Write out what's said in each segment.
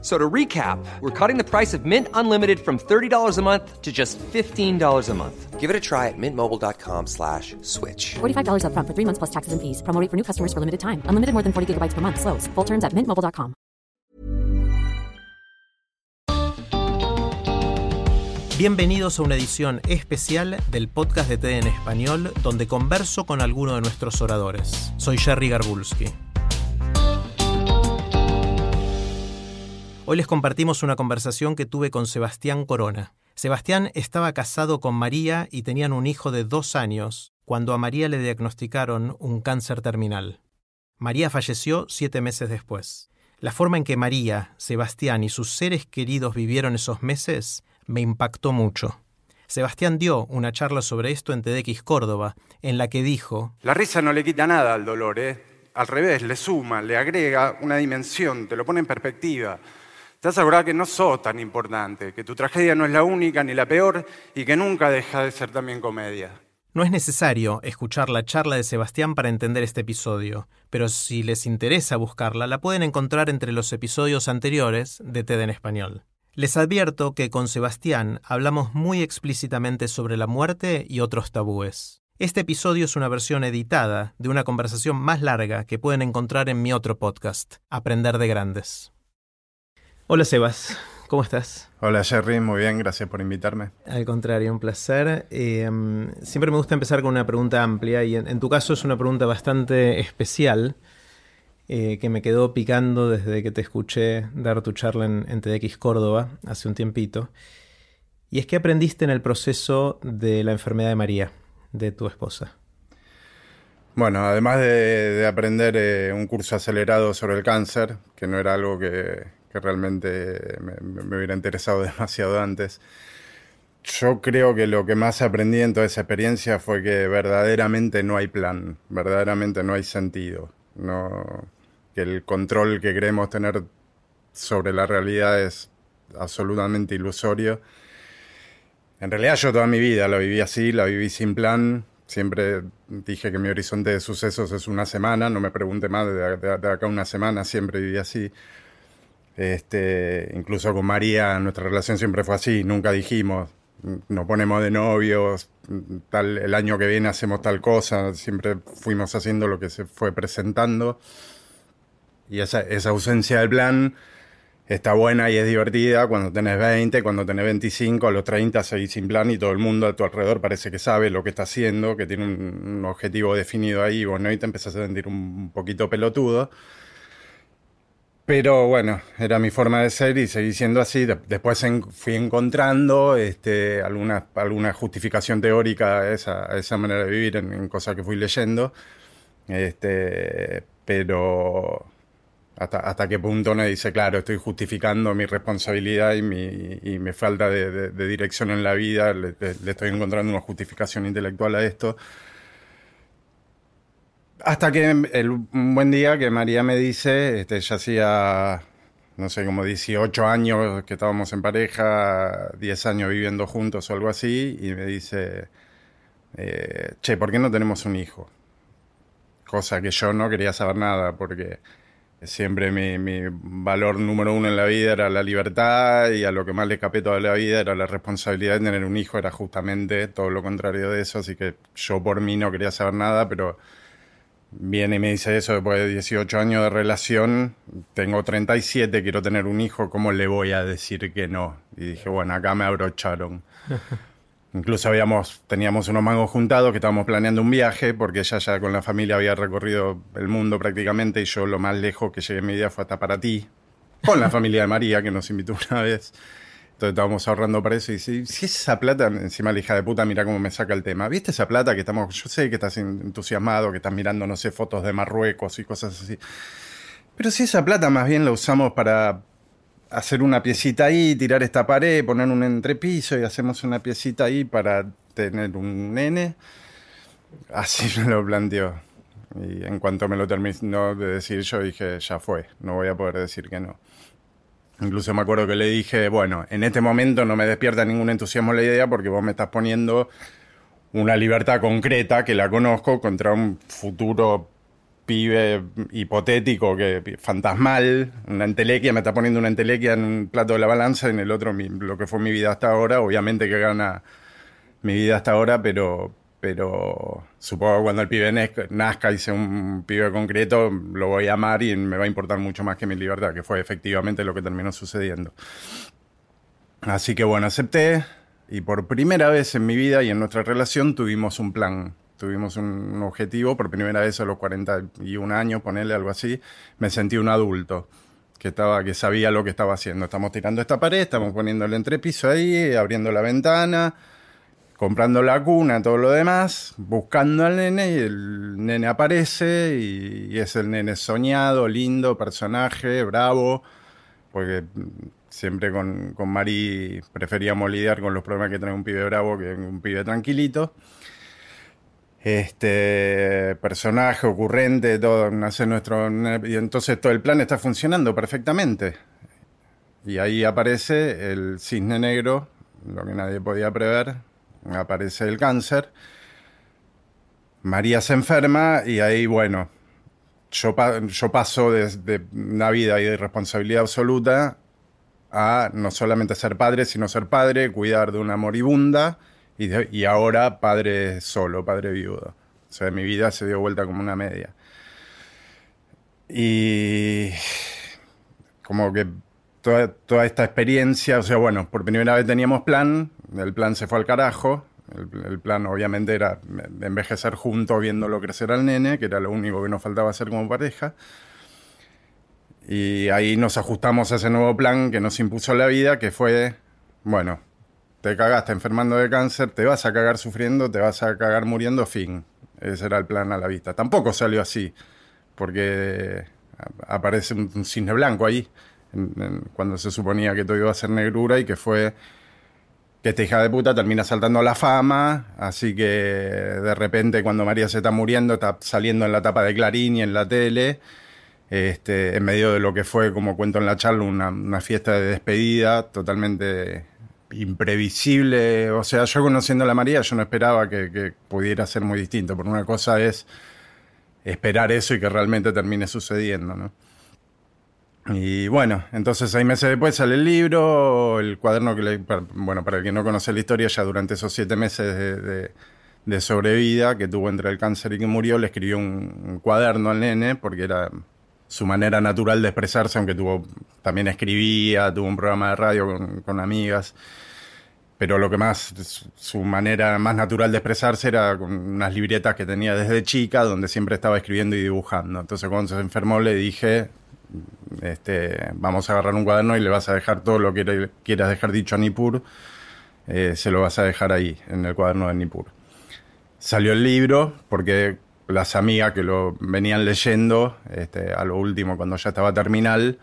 So to recap, we're cutting the price of Mint Unlimited from $30 a month to just $15 a month. Give it a try at mintmobile.com slash switch. $45 upfront for three months plus taxes and fees. Promo rate for new customers for limited time. Unlimited more than 40 gigabytes per month. Slows. Full terms at mintmobile.com. Bienvenidos a una edición especial del podcast de TED en español, donde converso con alguno de nuestros oradores. Soy Jerry Garbulski. Hoy les compartimos una conversación que tuve con Sebastián Corona. Sebastián estaba casado con María y tenían un hijo de dos años cuando a María le diagnosticaron un cáncer terminal. María falleció siete meses después. La forma en que María, Sebastián y sus seres queridos vivieron esos meses me impactó mucho. Sebastián dio una charla sobre esto en TEDx Córdoba, en la que dijo, La risa no le quita nada al dolor, ¿eh? Al revés, le suma, le agrega una dimensión, te lo pone en perspectiva. Te asegurar que no sos tan importante, que tu tragedia no es la única ni la peor y que nunca deja de ser también comedia. No es necesario escuchar la charla de Sebastián para entender este episodio, pero si les interesa buscarla, la pueden encontrar entre los episodios anteriores de TED en español. Les advierto que con Sebastián hablamos muy explícitamente sobre la muerte y otros tabúes. Este episodio es una versión editada de una conversación más larga que pueden encontrar en mi otro podcast, Aprender de Grandes. Hola Sebas, ¿cómo estás? Hola Jerry, muy bien, gracias por invitarme. Al contrario, un placer. Eh, siempre me gusta empezar con una pregunta amplia y en, en tu caso es una pregunta bastante especial eh, que me quedó picando desde que te escuché dar tu charla en, en TEDx Córdoba hace un tiempito. Y es que aprendiste en el proceso de la enfermedad de María, de tu esposa. Bueno, además de, de aprender eh, un curso acelerado sobre el cáncer, que no era algo que, que realmente me, hubiera interesado demasiado antes, yo creo que lo que más aprendí en toda esa experiencia fue que verdaderamente no hay plan, verdaderamente no hay sentido. No, que el control que queremos tener sobre la realidad es absolutamente ilusorio. En realidad yo toda mi vida la viví así, la viví sin plan. Siempre dije que mi horizonte de sucesos es una semana, no me pregunte más, de, de, de acá una semana siempre viví así. Este, incluso con María nuestra relación siempre fue así, nunca dijimos, nos ponemos de novios, tal, el año que viene hacemos tal cosa, siempre fuimos haciendo lo que se fue presentando. Y esa, ausencia del plan está buena y es divertida cuando tenés 20, cuando tenés 25, a los 30 seguís sin plan y todo el mundo a tu alrededor parece que sabe lo que está haciendo, que tiene un, un objetivo definido ahí, bueno, y te empezás a sentir un poquito pelotudo. Pero bueno, era mi forma de ser y seguí siendo así. Después fui encontrando este, alguna, alguna justificación teórica a esa, a esa manera de vivir en, en cosas que fui leyendo. Este, pero hasta, hasta qué punto me dice, claro, estoy justificando mi responsabilidad y mi, y mi falta de, de, de, dirección en la vida, le, le, estoy encontrando una justificación intelectual a esto. Hasta que el, un buen día que María me dice, este, ya hacía, no sé, como 18 años que estábamos en pareja, 10 años viviendo juntos o algo así, y me dice, eh, che, ¿por qué no tenemos un hijo? Cosa que yo no quería saber nada, porque siempre mi, mi, valor número uno en la vida era la libertad y a lo que más le escapé toda la vida era la responsabilidad de tener un hijo, era justamente todo lo contrario de eso, así que yo por mí no quería saber nada, pero viene y me dice eso después de 18 años de relación, tengo 37, quiero tener un hijo, ¿cómo le voy a decir que no? Y dije, bueno, acá me abrocharon. Incluso habíamos, teníamos unos mangos juntados que estábamos planeando un viaje, porque ella ya con la familia había recorrido el mundo prácticamente, y yo lo más lejos que llegué en mi vida fue hasta para ti, con la familia de María, que nos invitó una vez. Entonces estábamos ahorrando para eso y si, si esa plata, encima la hija de puta, mira cómo me saca el tema. ¿Viste esa plata que estamos, yo sé que estás entusiasmado, que estás mirando, no sé, fotos de Marruecos y cosas así. Pero si esa plata más bien la usamos para hacer una piecita ahí, tirar esta pared, poner un entrepiso y hacemos una piecita ahí para tener un nene. Así me lo planteó. Y en cuanto me lo terminó de decir yo dije, ya fue, no voy a poder decir que no. Incluso me acuerdo que le dije, bueno, en este momento no me despierta ningún entusiasmo la idea porque vos me estás poniendo una libertad concreta que la conozco contra un futuro pibe hipotético, que fantasmal, una entelequia, me está poniendo una entelequia en un plato de la balanza, en el otro lo que fue mi vida hasta ahora, obviamente que gana mi vida hasta ahora, pero, pero supongo que cuando el pibe nazca y sea un pibe concreto, lo voy a amar y me va a importar mucho más que mi libertad, que fue efectivamente lo que terminó sucediendo. Así que bueno, acepté y por primera vez en mi vida y en nuestra relación tuvimos un plan tuvimos un objetivo, por primera vez a los 41 años, ponerle algo así, me sentí un adulto que estaba que sabía lo que estaba haciendo. Estamos tirando esta pared, estamos poniendo el entrepiso ahí, abriendo la ventana, comprando la cuna, todo lo demás, buscando al nene y el nene aparece y, es el nene soñado, lindo, personaje, bravo, porque siempre con, con Mari preferíamos lidiar con los problemas que trae un pibe bravo que un pibe tranquilito este personaje ocurrente, todo nace nuestro y entonces todo el plan está funcionando perfectamente. Y ahí aparece el cisne negro, lo que nadie podía prever, aparece el cáncer. María se enferma y ahí, bueno, yo, yo paso de, una vida y de responsabilidad absoluta a no solamente ser padre, sino ser padre, cuidar de una moribunda y, ahora padre solo, padre viudo. O sea, mi vida se dio vuelta como una media. Y como que toda, toda, esta experiencia, o sea, bueno, por primera vez teníamos plan, el plan se fue al carajo, el, plan obviamente era envejecer juntos viéndolo crecer al nene, que era lo único que nos faltaba hacer como pareja. Y ahí nos ajustamos a ese nuevo plan que nos impuso la vida, que fue, bueno, te cagaste enfermando de cáncer, te vas a cagar sufriendo, te vas a cagar muriendo, fin. Ese era el plan a la vista. Tampoco salió así, porque aparece un, cisne blanco ahí, cuando se suponía que todo iba a ser negrura y que fue esta hija de puta termina saltando a la fama, así que de repente cuando María se está muriendo está saliendo en la tapa de Clarín y en la tele, este, en medio de lo que fue, como cuento en la charla, una, fiesta de despedida totalmente imprevisible. O sea, yo conociendo a la María, yo no esperaba que, pudiera ser muy distinto. Por una cosa es esperar eso y que realmente termine sucediendo, ¿no? Y bueno, entonces seis meses después sale el libro, el cuaderno que le... Bueno, para el que no conoce la historia, ya durante esos siete meses de, de, sobrevida que tuvo entre el cáncer y que murió, le escribió un cuaderno al nene porque era su manera natural de expresarse, aunque tuvo, también escribía, tuvo un programa de radio con, amigas, pero lo que más, su manera más natural de expresarse era con unas libretas que tenía desde chica, donde siempre estaba escribiendo y dibujando. Entonces cuando se enfermó le dije, este, vamos a agarrar un cuaderno y le vas a dejar todo lo que quieras dejar dicho a Nipur, eh, se lo vas a dejar ahí, en el cuaderno de Nipur. Salió el libro, porque las amigas que lo venían leyendo, este, a lo último cuando ya estaba terminal,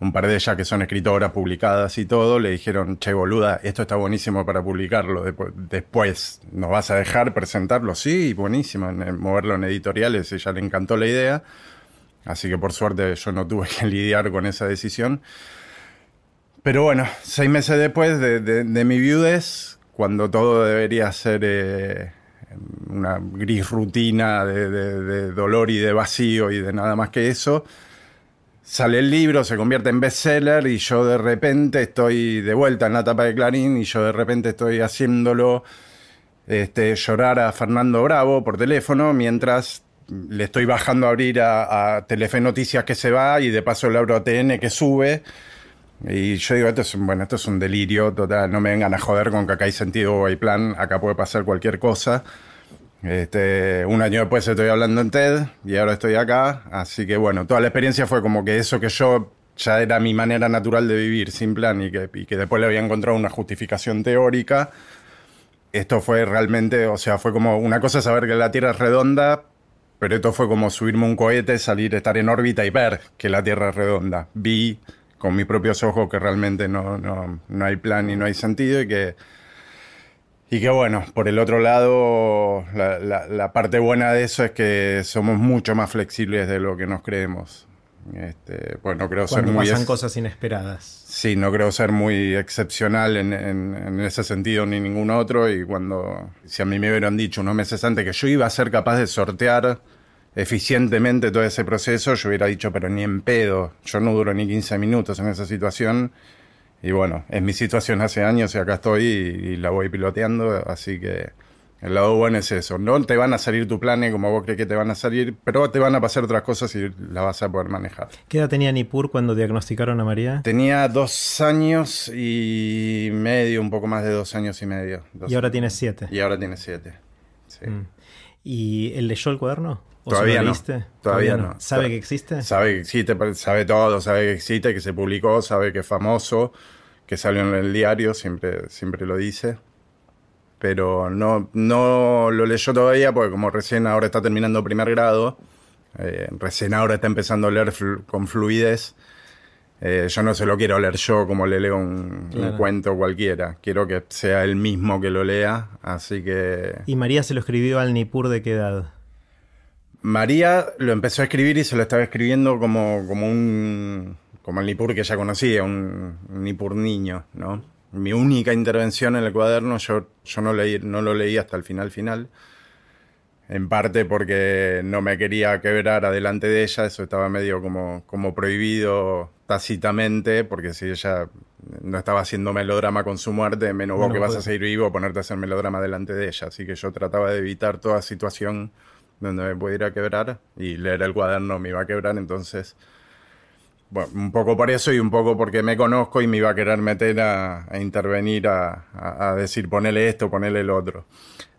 un par de ellas que son escritoras publicadas y todo, le dijeron, che boluda, esto está buenísimo para publicarlo, después nos vas a dejar presentarlo, sí, buenísimo, moverlo en editoriales, ella le encantó la idea, así que por suerte yo no tuve que lidiar con esa decisión. Pero bueno, seis meses después de, mi viudez, cuando todo debería ser... Eh, una gris rutina de, dolor y de vacío y de nada más que eso. Sale el libro, se convierte en bestseller y yo de repente estoy de vuelta en la tapa de Clarín y yo de repente estoy haciéndolo este, llorar a Fernando Bravo por teléfono mientras le estoy bajando a abrir a, Telefe Noticias que se va y de paso le abro a TN que sube. Y yo digo, esto es, bueno, esto es un delirio total, no me vengan a joder con que acá hay sentido o hay plan, acá puede pasar cualquier cosa. Este, un año después estoy hablando en TED y ahora estoy acá, así que bueno, toda la experiencia fue como que eso que yo ya era mi manera natural de vivir sin plan y que, y que después le había encontrado una justificación teórica. Esto fue realmente, o sea, fue como una cosa saber que la Tierra es redonda, pero esto fue como subirme un cohete, salir, estar en órbita y ver que la Tierra es redonda. Vi con mis propios ojos que realmente no, no, no hay plan y no hay sentido y que Y que bueno, por el otro lado, la, la- la parte buena de eso es que somos mucho más flexibles de lo que nos creemos. Este, pues no creo ser muy pasan ex- cosas inesperadas. Sí, no creo ser muy excepcional en, en- en ese sentido ni ningún otro. Y cuando, si a mí me hubieran dicho unos meses antes que yo iba a ser capaz de sortear eficientemente todo ese proceso, yo hubiera dicho, pero ni en pedo. Yo no duro ni 15 minutos en esa situación. Y bueno, es mi situación hace años y acá estoy y, y la voy piloteando. Así que el lado bueno es eso. No te van a salir tu planes como vos crees que te van a salir, pero te van a pasar otras cosas y las vas a poder manejar. ¿Qué edad tenía Nippur cuando diagnosticaron a María? Tenía dos años y medio, un poco más de dos años y medio. Dos Y ahora años. tiene siete. Y ahora tiene siete. Sí. Mm. ¿Y él leyó el cuaderno? ¿O se Todavía no. Todavía no. ¿Sabe que existe? Sabe que existe, sabe todo, sabe que existe, que se publicó, sabe que es famoso, que salió en el diario, siempre, siempre lo dice. Pero no, no lo leyó todavía porque como recién ahora está terminando primer grado, eh, recién ahora está empezando a leer flu- con fluidez. eh, yo no se lo quiero leer yo como le leo un, un cuento cualquiera. Quiero que sea él mismo que lo lea. Así que ¿Y María se lo escribió al Nippur de qué edad? María lo empezó a escribir y se lo estaba escribiendo como, como un como el Nippur que ella conocía, un, un Nippur niño, ¿no? Mi única intervención en el cuaderno, yo, yo no, leí, no lo leí hasta el final final. En parte porque no me quería quebrar adelante de ella, eso estaba medio como, como prohibido tácitamente, porque si ella no estaba haciendo melodrama con su muerte, menos vos Bueno, que vas a pues- seguir vivo, ponerte a hacer melodrama delante de ella. Así que yo trataba de evitar toda situación donde me pudiera quebrar y leer el cuaderno me iba a quebrar, entonces, bueno, un poco por eso y un poco porque me conozco y me iba a querer meter a, a intervenir, a, a- a decir ponele esto, ponele el otro.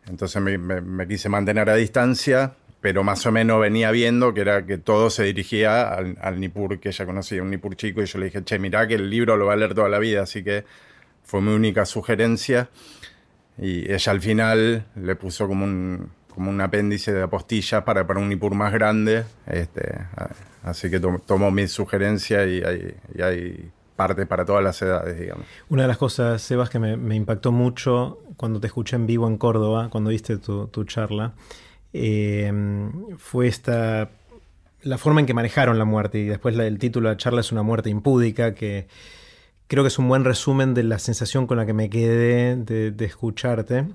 Entonces me, me- me quise mantener a distancia, pero más o menos venía viendo que era que todo se dirigía al, al Nippur que ella conocía, un Nippur chico, y yo le dije, che, mirá que el libro lo va a leer toda la vida, así que fue mi única sugerencia. Y ella al final le puso como un, como un apéndice de apostillas para, para un Nippur más grande. Este, así que tom- tomó mi sugerencia y hay, y hay partes para todas las edades, digamos. Una de las cosas, Sebas, que me, impactó mucho cuando te escuché en vivo en Córdoba, cuando diste tu, tu charla, eh, fue esta la forma en que manejaron la muerte. Y después el título de la charla es Una muerte impúdica, que creo que es un buen resumen de la sensación con la que me quedé de escucharte.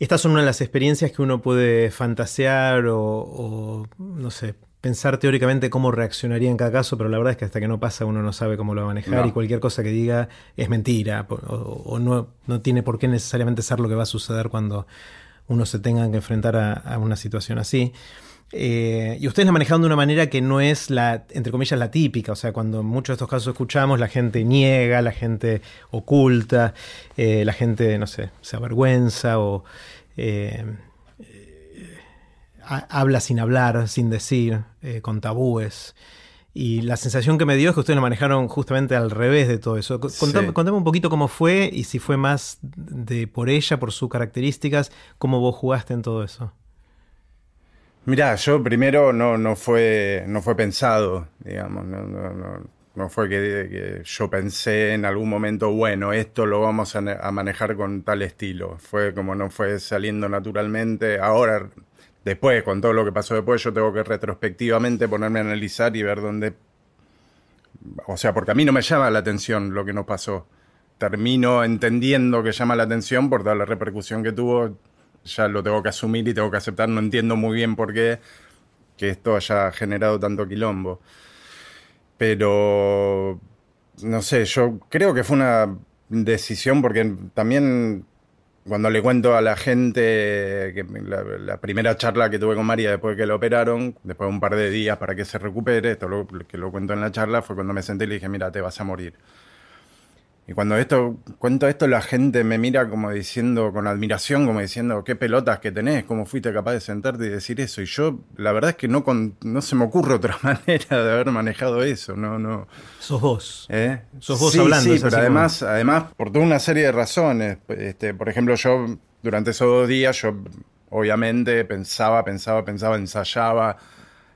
Estas son una de las experiencias que uno puede fantasear o, o, no sé, pensar teóricamente cómo reaccionaría en cada caso, pero la verdad es que hasta que no pasa uno no sabe cómo lo va a manejar No. y cualquier cosa que diga es mentira o, o no, no tiene por qué necesariamente ser lo que va a suceder cuando uno se tenga que enfrentar a, a una situación así. Eh, y ustedes la manejaron de una manera que no es la, entre comillas, la típica. O sea, cuando en muchos de estos casos escuchamos, la gente niega, la gente oculta, eh, la gente, no sé, se avergüenza o eh, eh, ha- habla sin hablar, sin decir, con tabúes. Y la sensación que me dio es que ustedes lo manejaron justamente al revés de todo eso. Co- Contame, Sí. contame un poquito cómo fue y si fue más de por ella, por sus características, cómo vos jugaste en todo eso. Mirá, yo primero no, no, fue, no fue pensado, digamos, no, no, no, fue que, yo pensé en algún momento, bueno, esto lo vamos a, a manejar con tal estilo. Fue como no fue saliendo naturalmente. Ahora, después, con todo lo que pasó después, yo tengo que retrospectivamente ponerme a analizar y ver dónde... O sea, porque a mí no me llama la atención lo que nos pasó. Termino entendiendo que llama la atención por toda la repercusión que tuvo ya lo tengo que asumir y tengo que aceptar. No entiendo muy bien por qué que esto haya generado tanto quilombo. Pero, no sé, yo creo que fue una decisión porque también cuando le cuento a la gente que la, la primera charla que tuve con María después de que la operaron, después de un par de días para que se recupere, esto lo, que lo cuento en la charla, fue cuando me senté y le dije, mira, te vas a morir. Y cuando esto, cuento esto, la gente me mira como diciendo, con admiración, como diciendo, qué pelotas que tenés, cómo fuiste capaz de sentarte y decir eso. Y yo, la verdad es que no, con- no se me ocurre otra manera de haber manejado eso, no, no. Sos vos. ¿Eh? Sos vos sí, hablando, Sí, pero además, además, por toda una serie de razones. Este, por ejemplo, yo, durante esos dos días, yo obviamente pensaba, pensaba, pensaba, ensayaba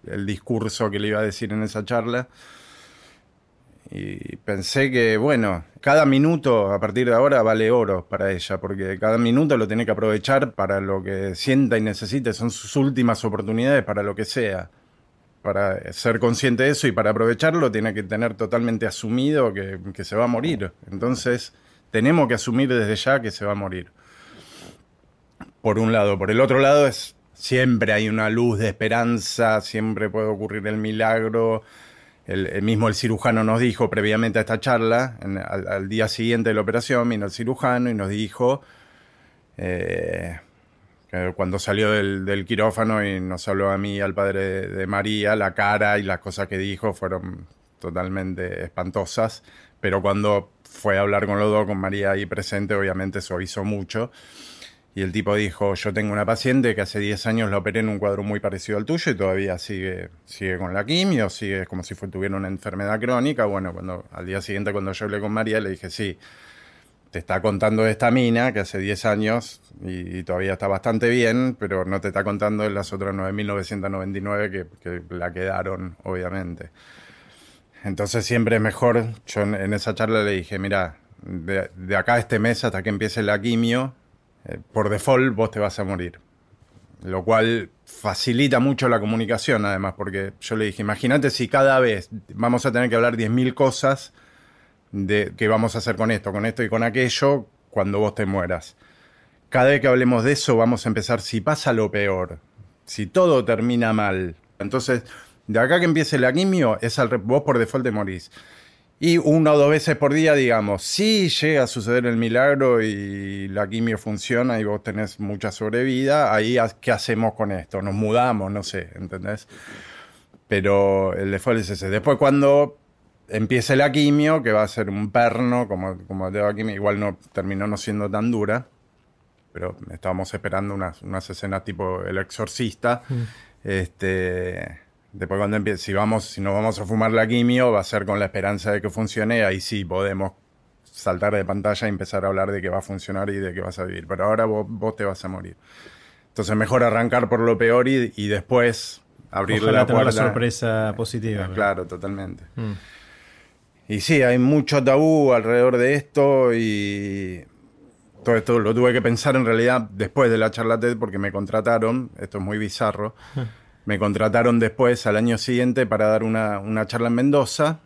el discurso que le iba a decir en esa charla. Y pensé que, bueno, cada minuto a partir de ahora vale oro para ella, porque cada minuto lo tiene que aprovechar para lo que sienta y necesite, son sus últimas oportunidades para lo que sea. Para ser consciente de eso y para aprovecharlo tiene que tener totalmente asumido que, que se va a morir. Entonces, tenemos que asumir desde ya que se va a morir. Por un lado. Por el otro lado es siempre hay una luz de esperanza, siempre puede ocurrir el milagro. El, mismo el cirujano nos dijo previamente a esta charla, al, día siguiente de la operación, vino el cirujano y nos dijo, eh, cuando salió del, quirófano y nos habló a mí al padre de, María, la cara y las cosas que dijo fueron totalmente espantosas, pero cuando fue a hablar con los dos, con María ahí presente, obviamente suavizó mucho. Y el tipo dijo, yo tengo una paciente que hace 10 años la operé en un cuadro muy parecido al tuyo y todavía sigue, sigue con la quimio, sigue como si tuviera una enfermedad crónica. Bueno, cuando al día siguiente cuando yo hablé con María le dije, sí, te está contando de esta mina que hace 10 años y, todavía está bastante bien, pero no te está contando de las otras 9.999 que, que la quedaron, obviamente. Entonces siempre es mejor, yo en, esa charla le dije, mira, de, de acá a este mes hasta que empiece la quimio, eh, por default vos te vas a morir. Lo cual facilita mucho la comunicación, además, porque yo le dije, imagínate si cada vez vamos a tener que hablar 10.000 cosas de qué vamos a hacer con esto, con esto y con aquello cuando vos te mueras. Cada vez que hablemos de eso vamos a empezar, si pasa lo peor, si todo termina mal. Entonces, de acá que empiece la quimio, es al, vos por default te morís. Y una o dos veces por día, digamos, si llega a suceder el milagro y la quimio funciona y vos tenés mucha sobrevida, ahí ¿qué hacemos con esto? Nos mudamos, no sé, ¿entendés? Pero el default es ese. Después cuando empiece la quimio, que va a ser un perno, como, como de quimio, igual no terminó no siendo tan dura, pero estábamos esperando unas, unas escenas tipo El Exorcista. Mm. Este Después cuando empiece, si vamos, si no vamos a fumar la quimio, va a ser con la esperanza de que funcione, ahí sí podemos saltar de pantalla y empezar a hablar de que va a funcionar y de que vas a vivir. Pero ahora vos, te vas a morir. Entonces mejor arrancar por lo peor y, después abrir la puerta. la sorpresa positiva. Claro, totalmente. Mm. Y sí, hay mucho tabú alrededor de esto y todo esto lo tuve que pensar en realidad después de la charla TED porque me contrataron, esto es muy bizarro. Me contrataron después, al año siguiente, para dar una, charla en Mendoza.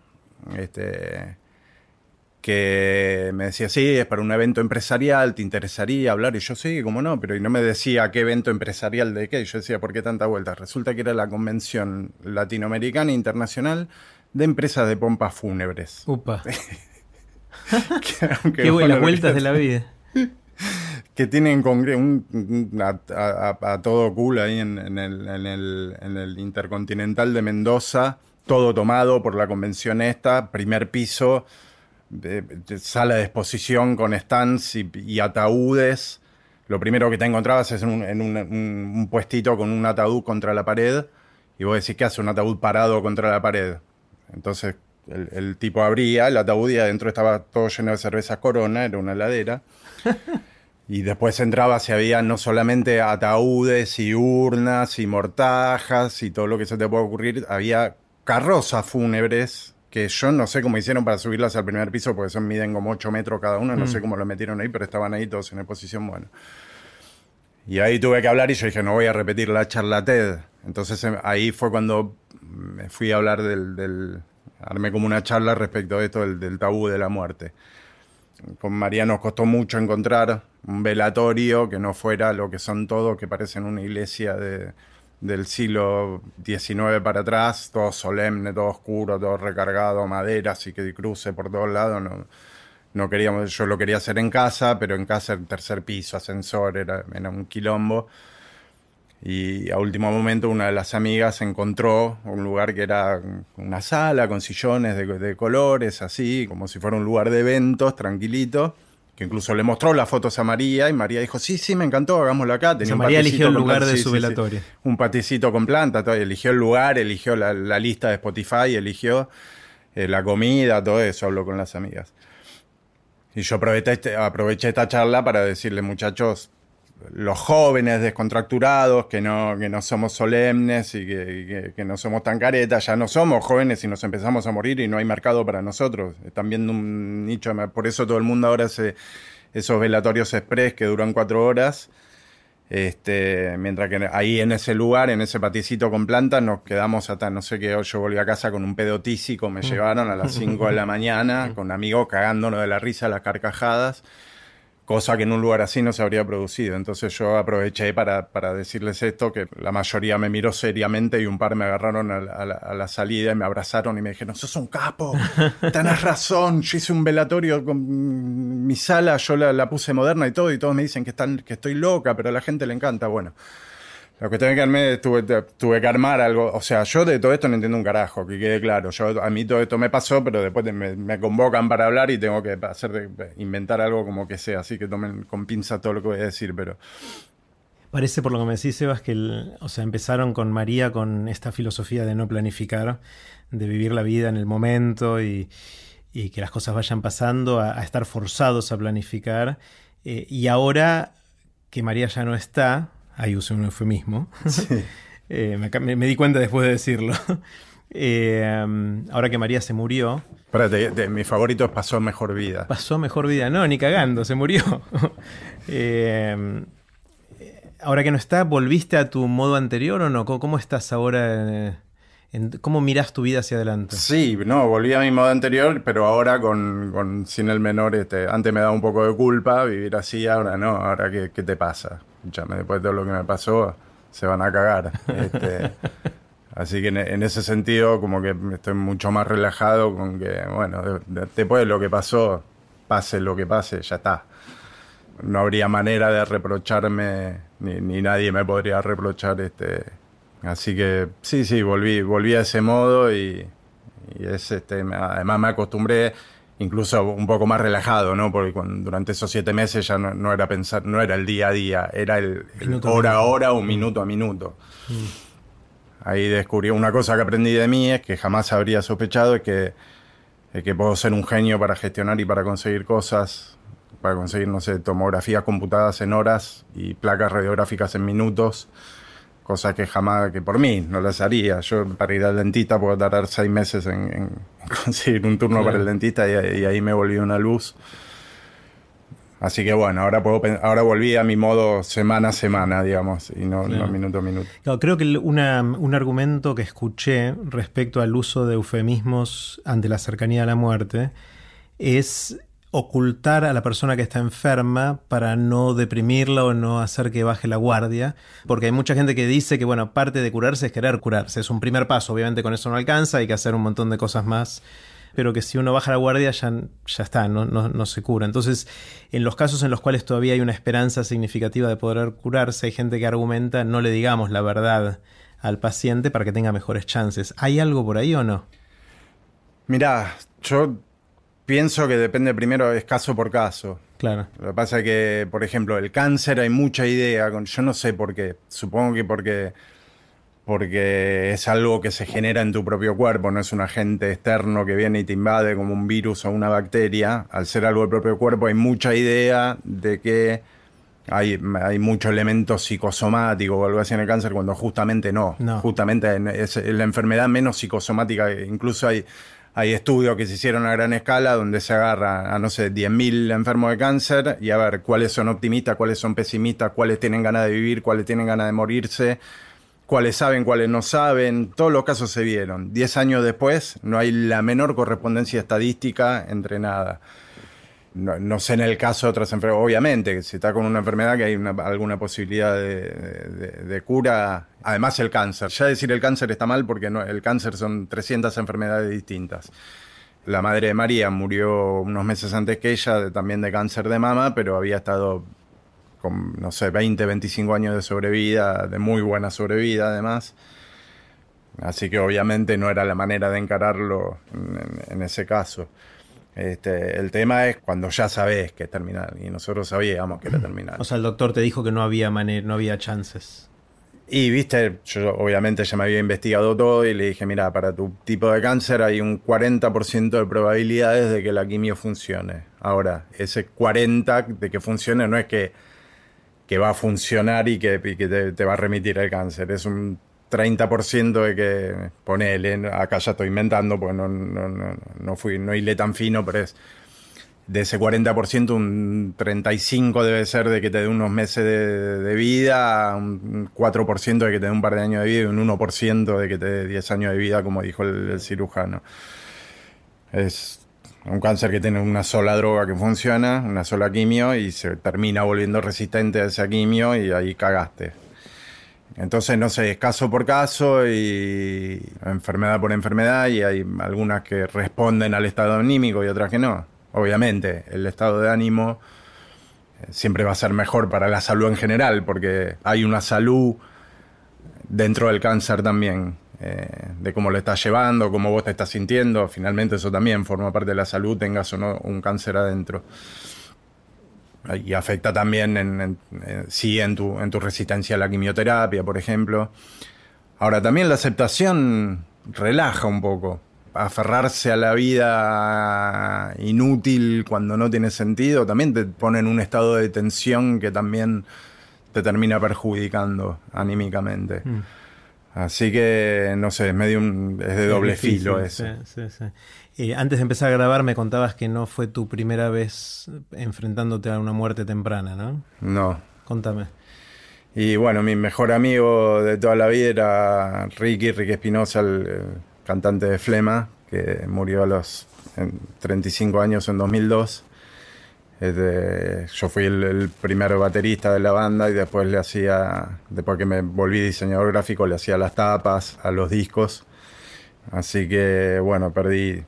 Este, que me decía, sí, es para un evento empresarial, ¿te interesaría hablar? Y yo, sí, cómo no, pero y no me decía qué evento empresarial de qué. Y yo decía, ¿por qué tanta vuelta? Resulta que era la Convención Latinoamericana Internacional de Empresas de Pompas Fúnebres. Upa. qué buenas vueltas de la vida. Que tienen un, a, todo cool ahí en, el, Intercontinental de Mendoza, todo tomado por la convención esta, primer piso, sala de exposición con stands y, ataúdes. Lo primero que te encontrabas es en, un, puestito con un ataúd contra la pared y vos decís, ¿qué hace un ataúd parado contra la pared? Entonces el, el tipo abría el ataúd y adentro estaba todo lleno de cervezas Corona, era una heladera. Y después entraba si había no solamente ataúdes y urnas y mortajas y todo lo que se te puede ocurrir, había carrozas fúnebres que yo no sé cómo hicieron para subirlas al primer piso porque son miden como 8 metros cada uno, no sé mm. cómo lo metieron ahí, pero estaban ahí todos en exposición buena. Y ahí tuve que hablar y yo dije, no voy a repetir la charla TED. Entonces em, ahí fue cuando me fui a hablar del, del armé como una charla respecto a esto del, del tabú de la muerte con María nos costó mucho encontrar un velatorio que no fuera lo que son todos, que parecen una iglesia de, del siglo XIX para atrás, todo solemne, todo oscuro, todo recargado, madera, así que cruce por todos lados. No, queríamos, yo lo quería hacer en casa, pero en casa el tercer piso, ascensor, era, era un quilombo. Y a último momento una de las amigas encontró un lugar que era una sala con sillones de, colores, así, como si fuera un lugar de eventos, tranquilito. Que incluso le mostró las fotos a María y María dijo, sí, sí, me encantó, hagámoslo acá. Tenía María eligió el lugar de su velatorio. un paticito con planta, todo, eligió el lugar, eligió la, lista de Spotify, eligió eh, la comida, todo eso, habló con las amigas. Y yo aproveché, este, aproveché esta charla para decirle, muchachos, los jóvenes descontracturados, que no, que no somos solemnes y que, que- que no somos tan caretas, ya no somos jóvenes y nos empezamos a morir y no hay mercado para nosotros. Están viendo un nicho, por eso todo el mundo ahora hace esos velatorios express que duran cuatro horas. Este, mientras que ahí en ese lugar, en ese paticito con plantas, nos quedamos hasta, no sé qué, yo volví a casa con un pedo tísico, me llevaron a las 5 de la mañana, con amigos cagándonos de la risa, las carcajadas, cosa que en un lugar así no se habría producido. Entonces yo aproveché para, para decirles esto, que la mayoría me miró seriamente y un par me agarraron a la, a la- a la salida y me abrazaron y me dijeron, sos un capo, tenés razón, yo hice un velatorio con mi sala, yo la, la puse moderna y todo, y todos me dicen que, están, que estoy loca, pero a la gente le encanta. Bueno, lo que tuve que tuve, tuve que armar algo. O sea, yo de todo esto no entiendo un carajo, que quede claro. Yo, a mí todo esto me pasó, pero después de- me, me convocan para hablar y tengo que hacer inventar algo como que sea. Así que tomen con pinza todo lo que voy a decir, pero. Parece por lo que me decís, Sebas, que el- o sea, empezaron con María con esta filosofía de no planificar, de vivir la vida en el momento y, y que las cosas vayan pasando, a, a estar forzados a planificar. Eh, y ahora que María ya no está, ahí usé un eufemismo, eh, me, ca- me- me di cuenta después de decirlo. Eh, um, ahora que María se murió, Espérate, de- mi favorito es Pasó Mejor Vida. pasó mejor vida. No, ni cagando, se murió. Eh, ahora que no está, ¿volviste a tu modo anterior o no? ¿Cómo, cómo estás ahora? en- ¿Cómo miras tu vida hacia adelante? Sí, no, volví a mi modo anterior, pero ahora con, con- sin el menor, este, antes me daba un poco de culpa vivir así, ahora no, ahora qué, qué te pasa. Escúchame, después de todo lo que me pasó, se van a cagar. Este, así que en, en ese sentido, como que estoy mucho más relajado con que, bueno, de- de- después de lo que pasó, pase lo que pase, ya está. No habría manera de reprocharme, ni, ni nadie me podría reprochar este, Así que sí, sí, volví, volví a ese modo y, y es este, además me acostumbré incluso un poco más relajado, ¿no? Porque cuando- durante esos siete meses ya no, no era pensar, no era el día a día, era el, hora a hora o minuto a minuto. Ahí descubrí una cosa que aprendí de mí, es que jamás habría sospechado, es que, es que puedo ser un genio para gestionar y para conseguir cosas, para conseguir, no sé, tomografías computadas en horas y placas radiográficas en minutos cosas que jamás, que por mí no las haría. Yo para ir al dentista puedo tardar seis meses en, conseguir un turno para el dentista y, y ahí me volví una luz. Así que bueno, ahora, puedo, ahora volví a mi modo semana a semana, digamos, y no, no minuto a minuto. Claro, creo que una- un argumento que escuché respecto al uso de eufemismos ante la cercanía a la muerte es ocultar a la persona que está enferma para no deprimirla o no hacer que baje la guardia, porque hay mucha gente que dice que bueno, parte de curarse es querer curarse, es un primer paso, obviamente con eso no alcanza, hay que hacer un montón de cosas más, pero que si uno baja la guardia ya, ya está, no, no, no se cura. Entonces, en los casos en los cuales todavía hay una esperanza significativa de poder curarse, hay gente que argumenta no le digamos la verdad al paciente para que tenga mejores chances. ¿Hay algo por ahí o no? Mirá, yo pienso que depende primero, es caso por caso. Claro. Lo que pasa es que, por ejemplo, el cáncer hay mucha idea, con, yo no sé por qué, supongo que porque, porque es algo que se genera en tu propio cuerpo, no es un agente externo que viene y te invade como un virus o una bacteria. Al ser algo del propio cuerpo hay mucha idea de que hay, hay mucho elemento psicosomático o algo así en el cáncer cuando justamente no. No. Justamente en- es la enfermedad menos psicosomática, incluso hay... Hay estudios que se hicieron a gran escala donde se agarra a, no sé, 10.000 enfermos de cáncer y a ver cuáles son optimistas, cuáles son pesimistas, cuáles tienen ganas de vivir, cuáles tienen ganas de morirse, cuáles saben, cuáles no saben. Todos los casos se vieron. Diez años después no hay la menor correspondencia estadística entre nada. No, sé en el caso de otras enfermedades, obviamente, si está con una enfermedad que hay una- alguna posibilidad de, cura. Además el cáncer. Ya decir el cáncer está mal porque el cáncer son 300 enfermedades distintas. La madre de María murió unos meses antes que ella, también de cáncer de mama, pero había estado con, no sé, 20, 25 años de sobrevida, de muy buena sobrevida además. Así que obviamente no era la manera de encararlo en, en ese caso. Este, el tema es cuando ya sabes que es terminal y nosotros sabíamos que era terminal. O sea, el doctor te dijo que no había manera, no había chances. Y viste, yo obviamente ya me había investigado todo y le dije, mira, para tu tipo de cáncer hay un 40% de probabilidades de que la quimio funcione. Ahora, ese 40% de que funcione no es que que va a funcionar y que, y que te, te va a remitir el cáncer. Es un 30% de que, ponele, acá ya estoy inventando, porque no, no, no, no fui, no hilé tan fino, pero es de ese 40%, un 35% debe ser de que te dé unos meses de, de vida, un 4% de que te dé un par de años de vida y un 1% de que te dé 10 años de vida, como dijo el, el cirujano. Es un cáncer que tiene una sola droga que funciona, una sola quimio, y se termina volviendo resistente a esa quimio y ahí cagaste. Entonces, no sé, es caso por caso y enfermedad por enfermedad y hay algunas que responden al estado anímico y otras que no. Obviamente, el estado de ánimo eh, siempre va a ser mejor para la salud en general porque hay una salud dentro del cáncer también, eh, de cómo lo estás llevando, cómo vos te estás sintiendo. Finalmente eso también forma parte de la salud, tengas o no un cáncer adentro y afecta también en, en, en, sí en tu, en tu resistencia a la quimioterapia, por ejemplo. Ahora, también la aceptación relaja un poco. Aferrarse a la vida inútil cuando no tiene sentido también te pone en un estado de tensión que también te termina perjudicando anímicamente. Mm. Así que, no sé, es medio un, es de doble difícil, filo eso. Sí, sí, sí. Eh, antes de empezar a grabar me contabas que no fue tu primera vez enfrentándote a una muerte temprana, ¿no? No. Contame. Y bueno, mi mejor amigo de toda la vida era Ricky, Ricky Espinosa, el, el, cantante de Flema, que murió a los 35 años en 2002. Este, yo fui el, el, primer baterista de la banda y después le hacía, después que me volví diseñador gráfico, le hacía las tapas a los discos. Así que bueno, perdí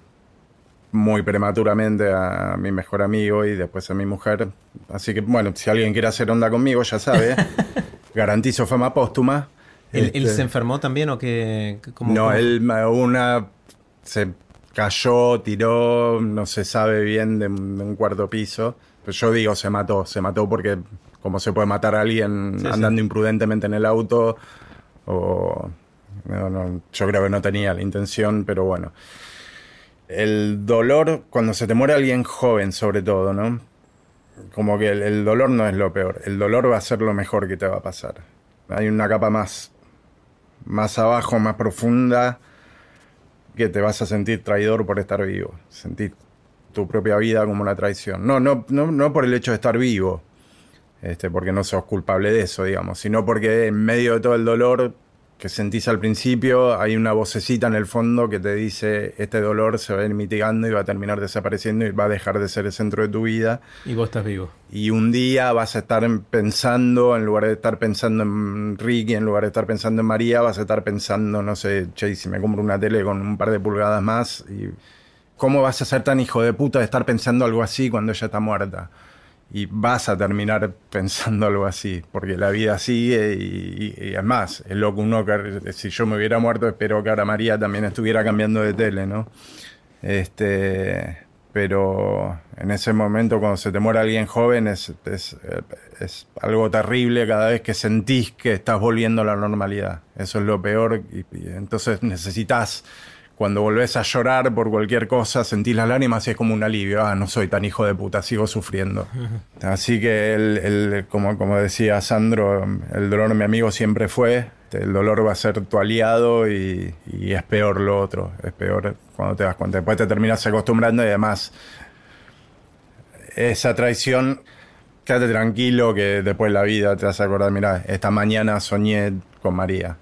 muy prematuramente a mi mejor amigo y después a mi mujer. Así que bueno, si alguien quiere hacer onda conmigo, ya sabe, garantizo fama póstuma. ¿Él, este, ¿Él, se enfermó también o qué? Cómo, no, cómo? él una se cayó, tiró, no se sabe bien de, de un cuarto piso. Pero yo digo se mató, se mató porque como se puede matar a alguien sí, andando sí. imprudentemente en el auto o no, no, yo creo que no tenía la intención, pero bueno. El dolor, cuando se te muere alguien joven sobre todo, ¿no? Como que el, dolor no es lo peor, el dolor va a ser lo mejor que te va a pasar. Hay una capa más, más abajo, más profunda, que te vas a sentir traidor por estar vivo, sentir tu propia vida como una traición. No, no, no, no por el hecho de estar vivo, este, porque no sos culpable de eso, digamos, sino porque en medio de todo el dolor que sentís al principio, hay una vocecita en el fondo que te dice este dolor se va a ir mitigando y va a terminar desapareciendo y va a dejar de ser el centro de tu vida. Y vos estás vivo. Y un día vas a estar pensando, en lugar de estar pensando en Ricky, en lugar de estar pensando en María, vas a estar pensando, no sé, che, si me compro una tele con un par de pulgadas más, y ¿cómo vas a ser tan hijo de puta de estar pensando algo así cuando ella está muerta? Y vas a terminar pensando algo así, porque la vida sigue y, y, y es más, es loco uno que si yo me hubiera muerto espero que ahora María también estuviera cambiando de tele, ¿no? Este, pero en ese momento cuando se te muere alguien joven es, es, es algo terrible cada vez que sentís que estás volviendo a la normalidad, eso es lo peor y entonces necesitas cuando volvés a llorar por cualquier cosa, sentís las lágrimas y es como un alivio. Ah, no soy tan hijo de puta, sigo sufriendo. Así que, el, el, como, como decía Sandro, el dolor mi amigo siempre fue. El dolor va a ser tu aliado y, y es peor lo otro. Es peor cuando te das cuenta. Después te terminas acostumbrando y además esa traición, quédate tranquilo que después la vida te vas a acordar, mira, esta mañana soñé con María.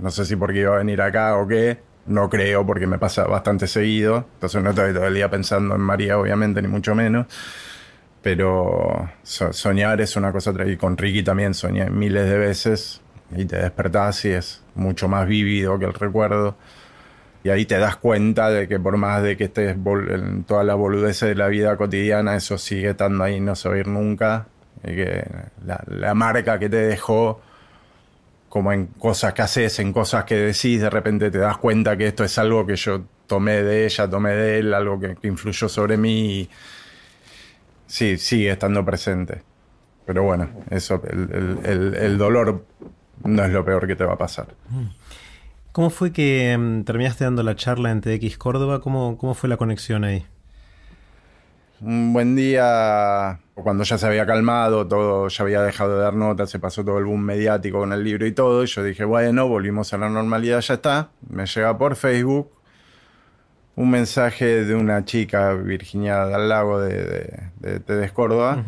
No sé si porque iba a venir acá o qué, no creo, porque me pasa bastante seguido. Entonces no estoy todo el día pensando en María, obviamente, ni mucho menos. Pero so soñar es una cosa. Y con Ricky también soñé miles de veces. Y te despertás y es mucho más vívido que el recuerdo. Y ahí te das cuenta de que por más de que estés en toda la boludez de la vida cotidiana, eso sigue estando ahí, no se va a ir nunca. Y que la marca que te dejó como en cosas que haces, en cosas que decís, de repente te das cuenta que esto es algo que yo tomé de ella, tomé de él, algo que, influyó sobre mí y sí, sigue estando presente. Pero bueno, eso, el, el, el, dolor no es lo peor que te va a pasar. ¿Cómo fue que um, terminaste dando la charla en TX Córdoba? ¿Cómo, ¿Cómo fue la conexión ahí? Un buen día, cuando ya se había calmado, todo ya había dejado de dar notas, se pasó todo el boom mediático con el libro y todo, y yo dije, bueno, volvimos a la normalidad, ya está. Me llega por Facebook un mensaje de una chica, Virginia del Lago de, de, de, Córdoba,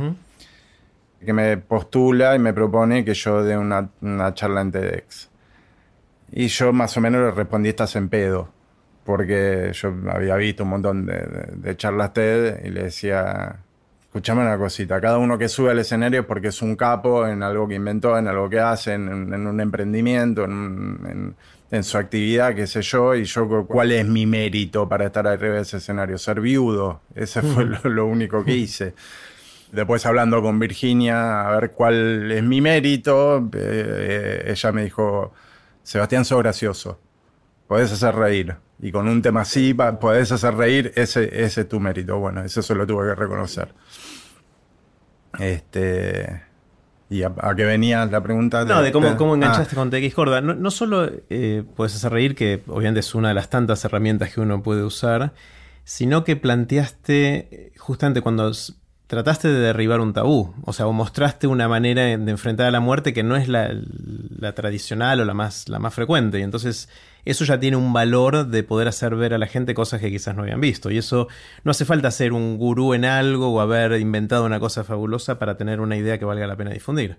que me postula y me propone que yo dé una, una charla en TEDx. Y yo más o menos le respondí, estás en pedo porque yo había visto un montón de, charlas TED y le decía, escúchame una cosita, cada uno que sube al escenario es porque es un capo en algo que inventó, en algo que hace, en, un emprendimiento, en, su actividad, qué sé yo, y yo cuál es mi mérito para estar arriba de ese escenario, ser viudo, ese fue lo, único que hice. Después hablando con Virginia, a ver cuál es mi mérito, eh, ella me dijo, Sebastián, sos gracioso, podés hacer reír y con un tema así podés hacer reír, ese, ese es tu mérito. Bueno, eso se lo tuve que reconocer. Este. ¿Y a, qué venía la pregunta? no, de cómo, cómo enganchaste ah. con TX Corda. No, no solo eh, puedes hacer reír, que obviamente es una de las tantas herramientas que uno puede usar, sino que planteaste, justamente cuando trataste de derribar un tabú, o sea, o mostraste una manera de enfrentar a la muerte que no es la, la tradicional o la más, la más frecuente. Y entonces eso ya tiene un valor de poder hacer ver a la gente cosas que quizás no habían visto. Y eso no hace falta ser un gurú en algo o haber inventado una cosa fabulosa para tener una idea que valga la pena difundir.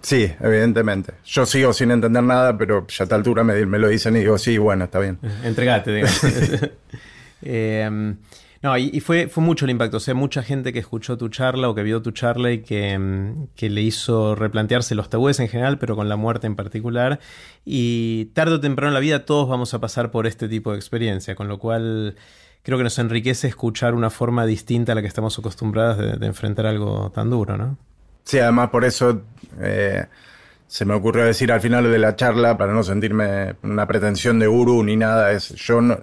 Sí, evidentemente. Yo sigo sin entender nada, pero ya a esta altura me, me lo dicen y digo, sí, bueno, está bien. Entregate, digamos. eh, no, y, fue, fue mucho el impacto. O sea, mucha gente que escuchó tu charla o que vio tu charla y que, mm, que, le hizo replantearse los tabúes en general, pero con la muerte en particular. Y tarde o temprano en la vida todos vamos a pasar por este tipo de experiencia, con lo cual creo que nos enriquece escuchar una forma distinta a la que estamos acostumbrados de, enfrentar algo tan duro, ¿no? Sí, además por eso eh, se me ocurrió decir al final de la charla, para no sentirme una pretensión de gurú ni nada, es yo no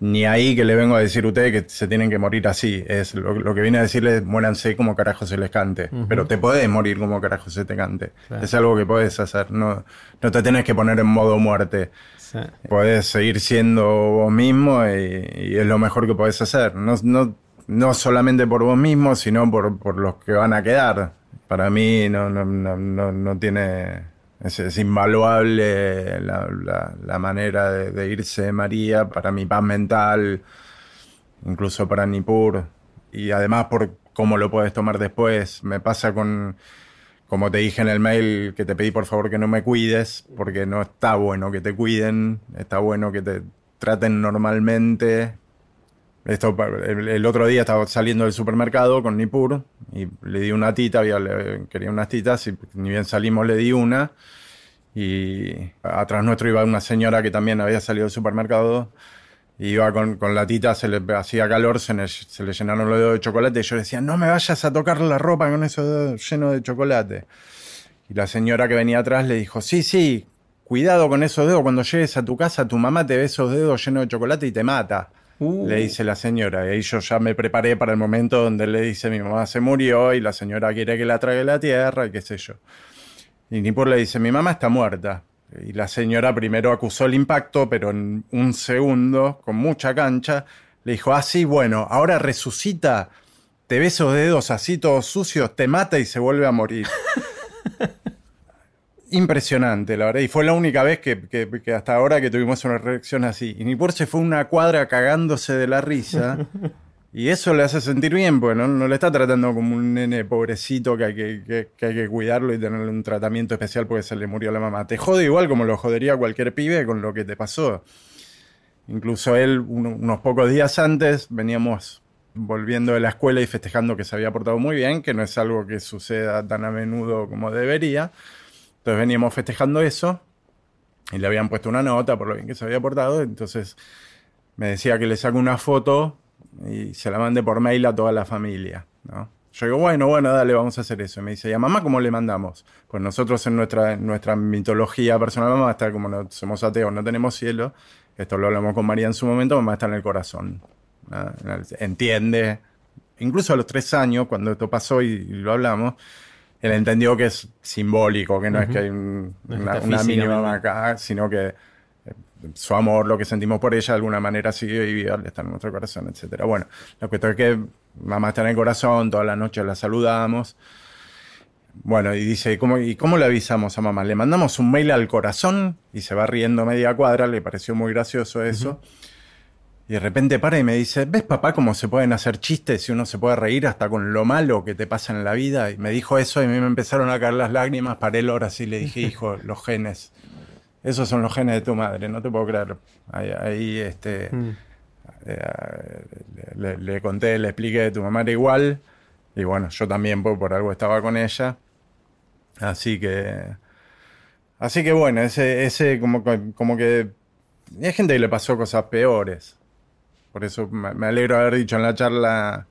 ni ahí que le vengo a decir a ustedes que se tienen que morir así. Es lo, que viene a decirles, muéranse como carajo se les cante. Pero te podés morir como carajo se te cante. Es algo que podés hacer. No, no te tenés que poner en modo muerte. Podés seguir siendo vos mismo y, es lo mejor que podés hacer. No, no, no solamente por vos mismo, sino por, por los que van a quedar. Para mí no, no, no, no tiene es, invaluable la, manera de, irse de María para mi paz mental, incluso para Nipur. Y además por cómo lo puedes tomar después. Me pasa con, como te dije en el mail, que te pedí por favor que no me cuides, porque no está bueno que te cuiden, está bueno que te traten normalmente, el, otro día estaba saliendo del supermercado con Nipur y le di una tita, había, quería unas titas y ni bien salimos le di una. Y atrás nuestro iba una señora que también había salido del supermercado. Y iba con, la tita, se le hacía calor, se, se, le llenaron los dedos de chocolate. Y yo le decía, no me vayas a tocar la ropa con esos dedos llenos de chocolate. Y la señora que venía atrás le dijo, sí, sí, cuidado con esos dedos. Cuando llegues a tu casa, tu mamá te ve esos dedos llenos de chocolate y te mata. Uh. Le dice la señora. Y ahí yo ya me preparé para el momento donde le dice mi mamá se murió y la señora quiere que la trague la tierra y qué sé yo. Y Nipur le dice, mi mamá está muerta. Y la señora primero acusó el impacto, pero en un segundo, con mucha cancha, le dijo, ah, sí, bueno, ahora resucita, te ve esos dedos así todos sucios, te mata y se vuelve a morir. impresionante, la verdad. Y fue la única vez que, hasta ahora que tuvimos una reacción así. Y Nipur se fue una cuadra cagándose de la risa. Y eso le hace sentir bien, porque no, le está tratando como un nene pobrecito que hay que, hay que cuidarlo y tenerle un tratamiento especial porque se le murió la mamá. Te jode igual como lo jodería cualquier pibe con lo que te pasó. Incluso él, unos pocos días antes, veníamos volviendo de la escuela y festejando que se había portado muy bien, que no es algo que suceda tan a menudo como debería. Entonces veníamos festejando eso y le habían puesto una nota por lo bien que se había portado. Entonces me decía que le saco una foto y se la mande por mail a toda la familia. ¿no? Yo digo, bueno, bueno, dale, vamos a hacer eso. Y me dice, ¿y mamá cómo le mandamos? Pues nosotros en nuestra, nuestra mitología personal, mamá está como no, somos ateos, no tenemos cielo. Esto lo hablamos con María en su momento, mamá está en el corazón. Entiende. Incluso a los tres años, cuando esto pasó y lo hablamos, él entendió que es simbólico, que no es que hay una, mínima acá, sino que su amor, lo que sentimos por ella, de alguna manera sigue viva, está en nuestro corazón, etcétera. Bueno, la cuestión es que mamá está en el corazón, toda la noche la saludamos. Bueno, y dice, ¿cómo, ¿y cómo le avisamos a mamá? Le mandamos un mail al corazón y se va riendo media cuadra, le pareció muy gracioso eso. Y de repente para y me dice, ¿ves papá cómo se pueden hacer chistes y uno se puede reír hasta con lo malo que te pasa en la vida? Y me dijo eso y a mí me empezaron a caer las lágrimas, paré el ahora sí le dije, hijo, los genes. Esos son los genes de tu madre, no te puedo creer. Ahí, este, mm. eh, le, le, conté, le expliqué, de tu mamá era igual. Y bueno, yo también por, por algo estaba con ella. Así que... Así que bueno, ese, ese como, como que... Hay gente que le pasó cosas peores. Por eso me alegro de haber dicho en la charla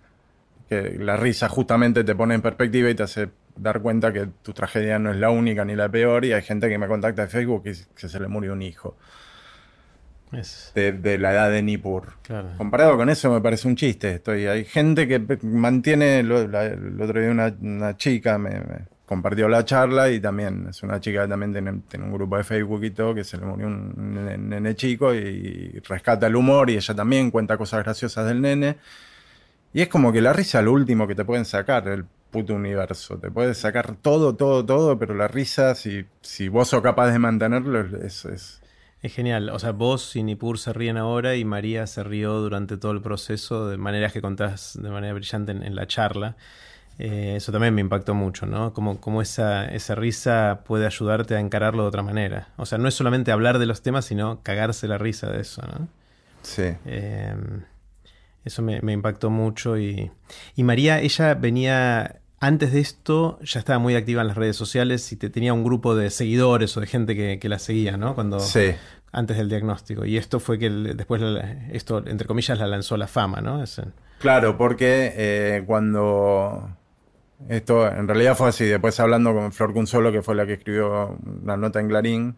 que la risa justamente te pone en perspectiva y te hace dar cuenta que tu tragedia no es la única ni la peor y hay gente que me contacta de Facebook y que se le murió un hijo. De, la edad de Nippur. Comparado con eso me parece un chiste. Estoy, hay gente que mantiene, el otro día una, chica me, compartió la charla y también es una chica que también tiene, un grupo de Facebook y todo, que se le murió un nene, chico y, rescata el humor y ella también cuenta cosas graciosas del nene. Y es como que la risa es lo último que te pueden sacar, el puto universo. Te puedes sacar todo, todo, todo, pero la risa, si, si vos sos capaz de mantenerlo, es, es es genial. O sea, vos y Nipur se ríen ahora y María se rió durante todo el proceso de maneras que contás de manera brillante en la charla. Eh, eso también me impactó mucho, ¿no? Como, esa, esa risa puede ayudarte a encararlo de otra manera. O sea, no es solamente hablar de los temas, sino cagarse la risa de eso, ¿no? Sí. Em, eso me, impactó mucho. Y, y María, ella venía antes de esto ya estaba muy activa en las redes sociales y te, tenía un grupo de seguidores o de gente que, la seguía, ¿no? Cuando, sí. Antes del diagnóstico. Y esto fue que después, esto, entre comillas, la lanzó la fama, ¿no? Claro, porque eh, cuando esto en realidad fue así. Después hablando con Flor Cunzolo, que fue la que escribió la nota en Clarín,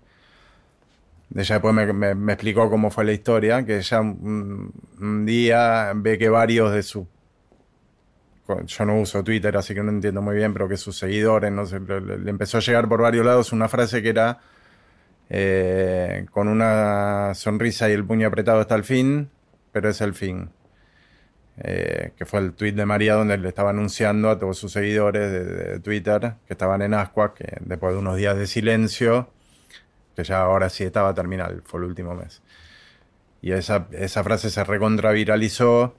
ella después me, explicó cómo fue la historia, que ella un, día ve que varios de sus... Yo no uso Twitter, así que no entiendo muy bien, pero que sus seguidores, no sé, le, empezó a llegar por varios lados una frase que era eh, con una sonrisa y el puño apretado hasta el fin, pero es el fin. Eh, que fue el tweet de María donde le estaba anunciando a todos sus seguidores de, Twitter que estaban en Ascua, que después de unos días de silencio, que ya ahora sí estaba terminal, fue el último mes. Y esa, esa frase se recontraviralizó,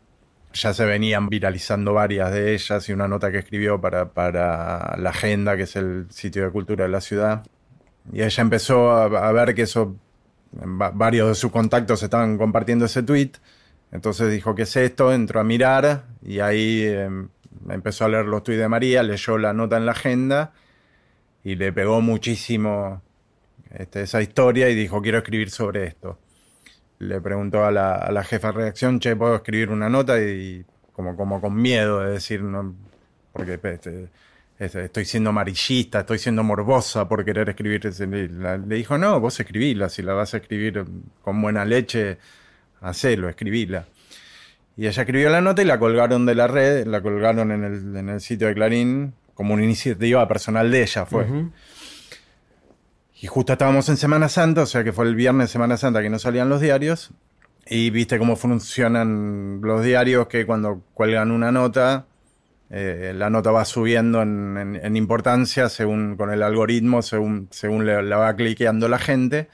ya se venían viralizando varias de ellas y una nota que escribió para, para La Agenda, que es el sitio de cultura de la ciudad. Y ella empezó a, a ver que eso, varios de sus contactos estaban compartiendo ese tweet entonces dijo, ¿qué es esto? Entró a mirar y ahí em, empezó a leer los tuits de María, leyó la nota en la agenda y le pegó muchísimo este, esa historia y dijo, quiero escribir sobre esto. Le preguntó a la, jefa de redacción, che, ¿puedo escribir una nota? Y como, como con miedo de decir, no, porque este, este, estoy siendo amarillista, estoy siendo morbosa por querer escribir. Le dijo, no, vos escribíla, si la vas a escribir con buena leche hacelo, escribíla. Y ella escribió la nota y la colgaron de la red, la colgaron en el, sitio de Clarín como una iniciativa personal de ella, fue. Y justo estábamos en Semana Santa, o sea que fue el viernes de Semana Santa que no salían los diarios. Y viste cómo funcionan los diarios, que cuando cuelgan una nota, eh, la nota va subiendo en, importancia según con el algoritmo, según, según la va cliqueando la gente.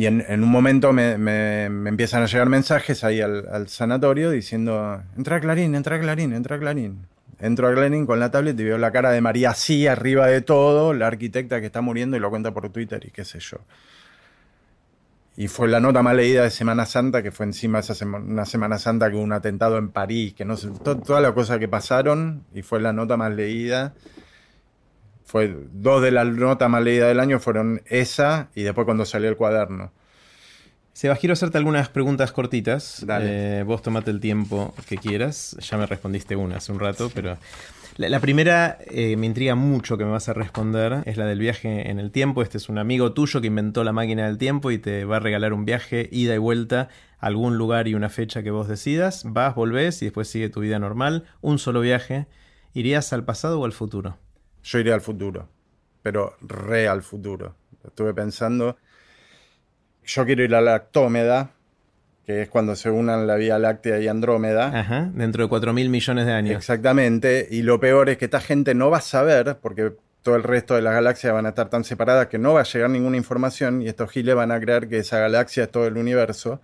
Y en, un momento me, empiezan a llegar mensajes ahí al, sanatorio diciendo, entra Clarín, entra Clarín, entra Clarín. Entro a Clarín con la tablet y veo la cara de María así, arriba de todo, la arquitecta que está muriendo y lo cuenta por Twitter y qué sé yo. Y fue la nota más leída de Semana Santa, que fue encima esa una Semana Santa que hubo un atentado en París, que no sé, todas las cosas que pasaron, y fue la nota más leída fue dos de las notas más leídas del año fueron esa y después cuando salió el cuaderno. Sebas, quiero hacerte algunas preguntas cortitas. Dale. Eh, vos tomate el tiempo que quieras. Ya me respondiste una hace un rato, pero la, primera eh, me intriga mucho que me vas a responder. Es la del viaje en el tiempo. Este es un amigo tuyo que inventó la máquina del tiempo y te va a regalar un viaje ida y vuelta a algún lugar y una fecha que vos decidas. Vas, volvés y después sigue tu vida normal. Un solo viaje. ¿Irías al pasado o al futuro? Yo iría al futuro, pero re al futuro. Estuve pensando. yo quiero ir a la Actómeda, que es cuando se unan la Vía Láctea y Andrómeda. Ajá, dentro de 4 mil millones de años. Exactamente, y lo peor es que esta gente no va a saber, porque todo el resto de las galaxias van a estar tan separadas que no va a llegar ninguna información y estos giles van a creer que esa galaxia es todo el universo.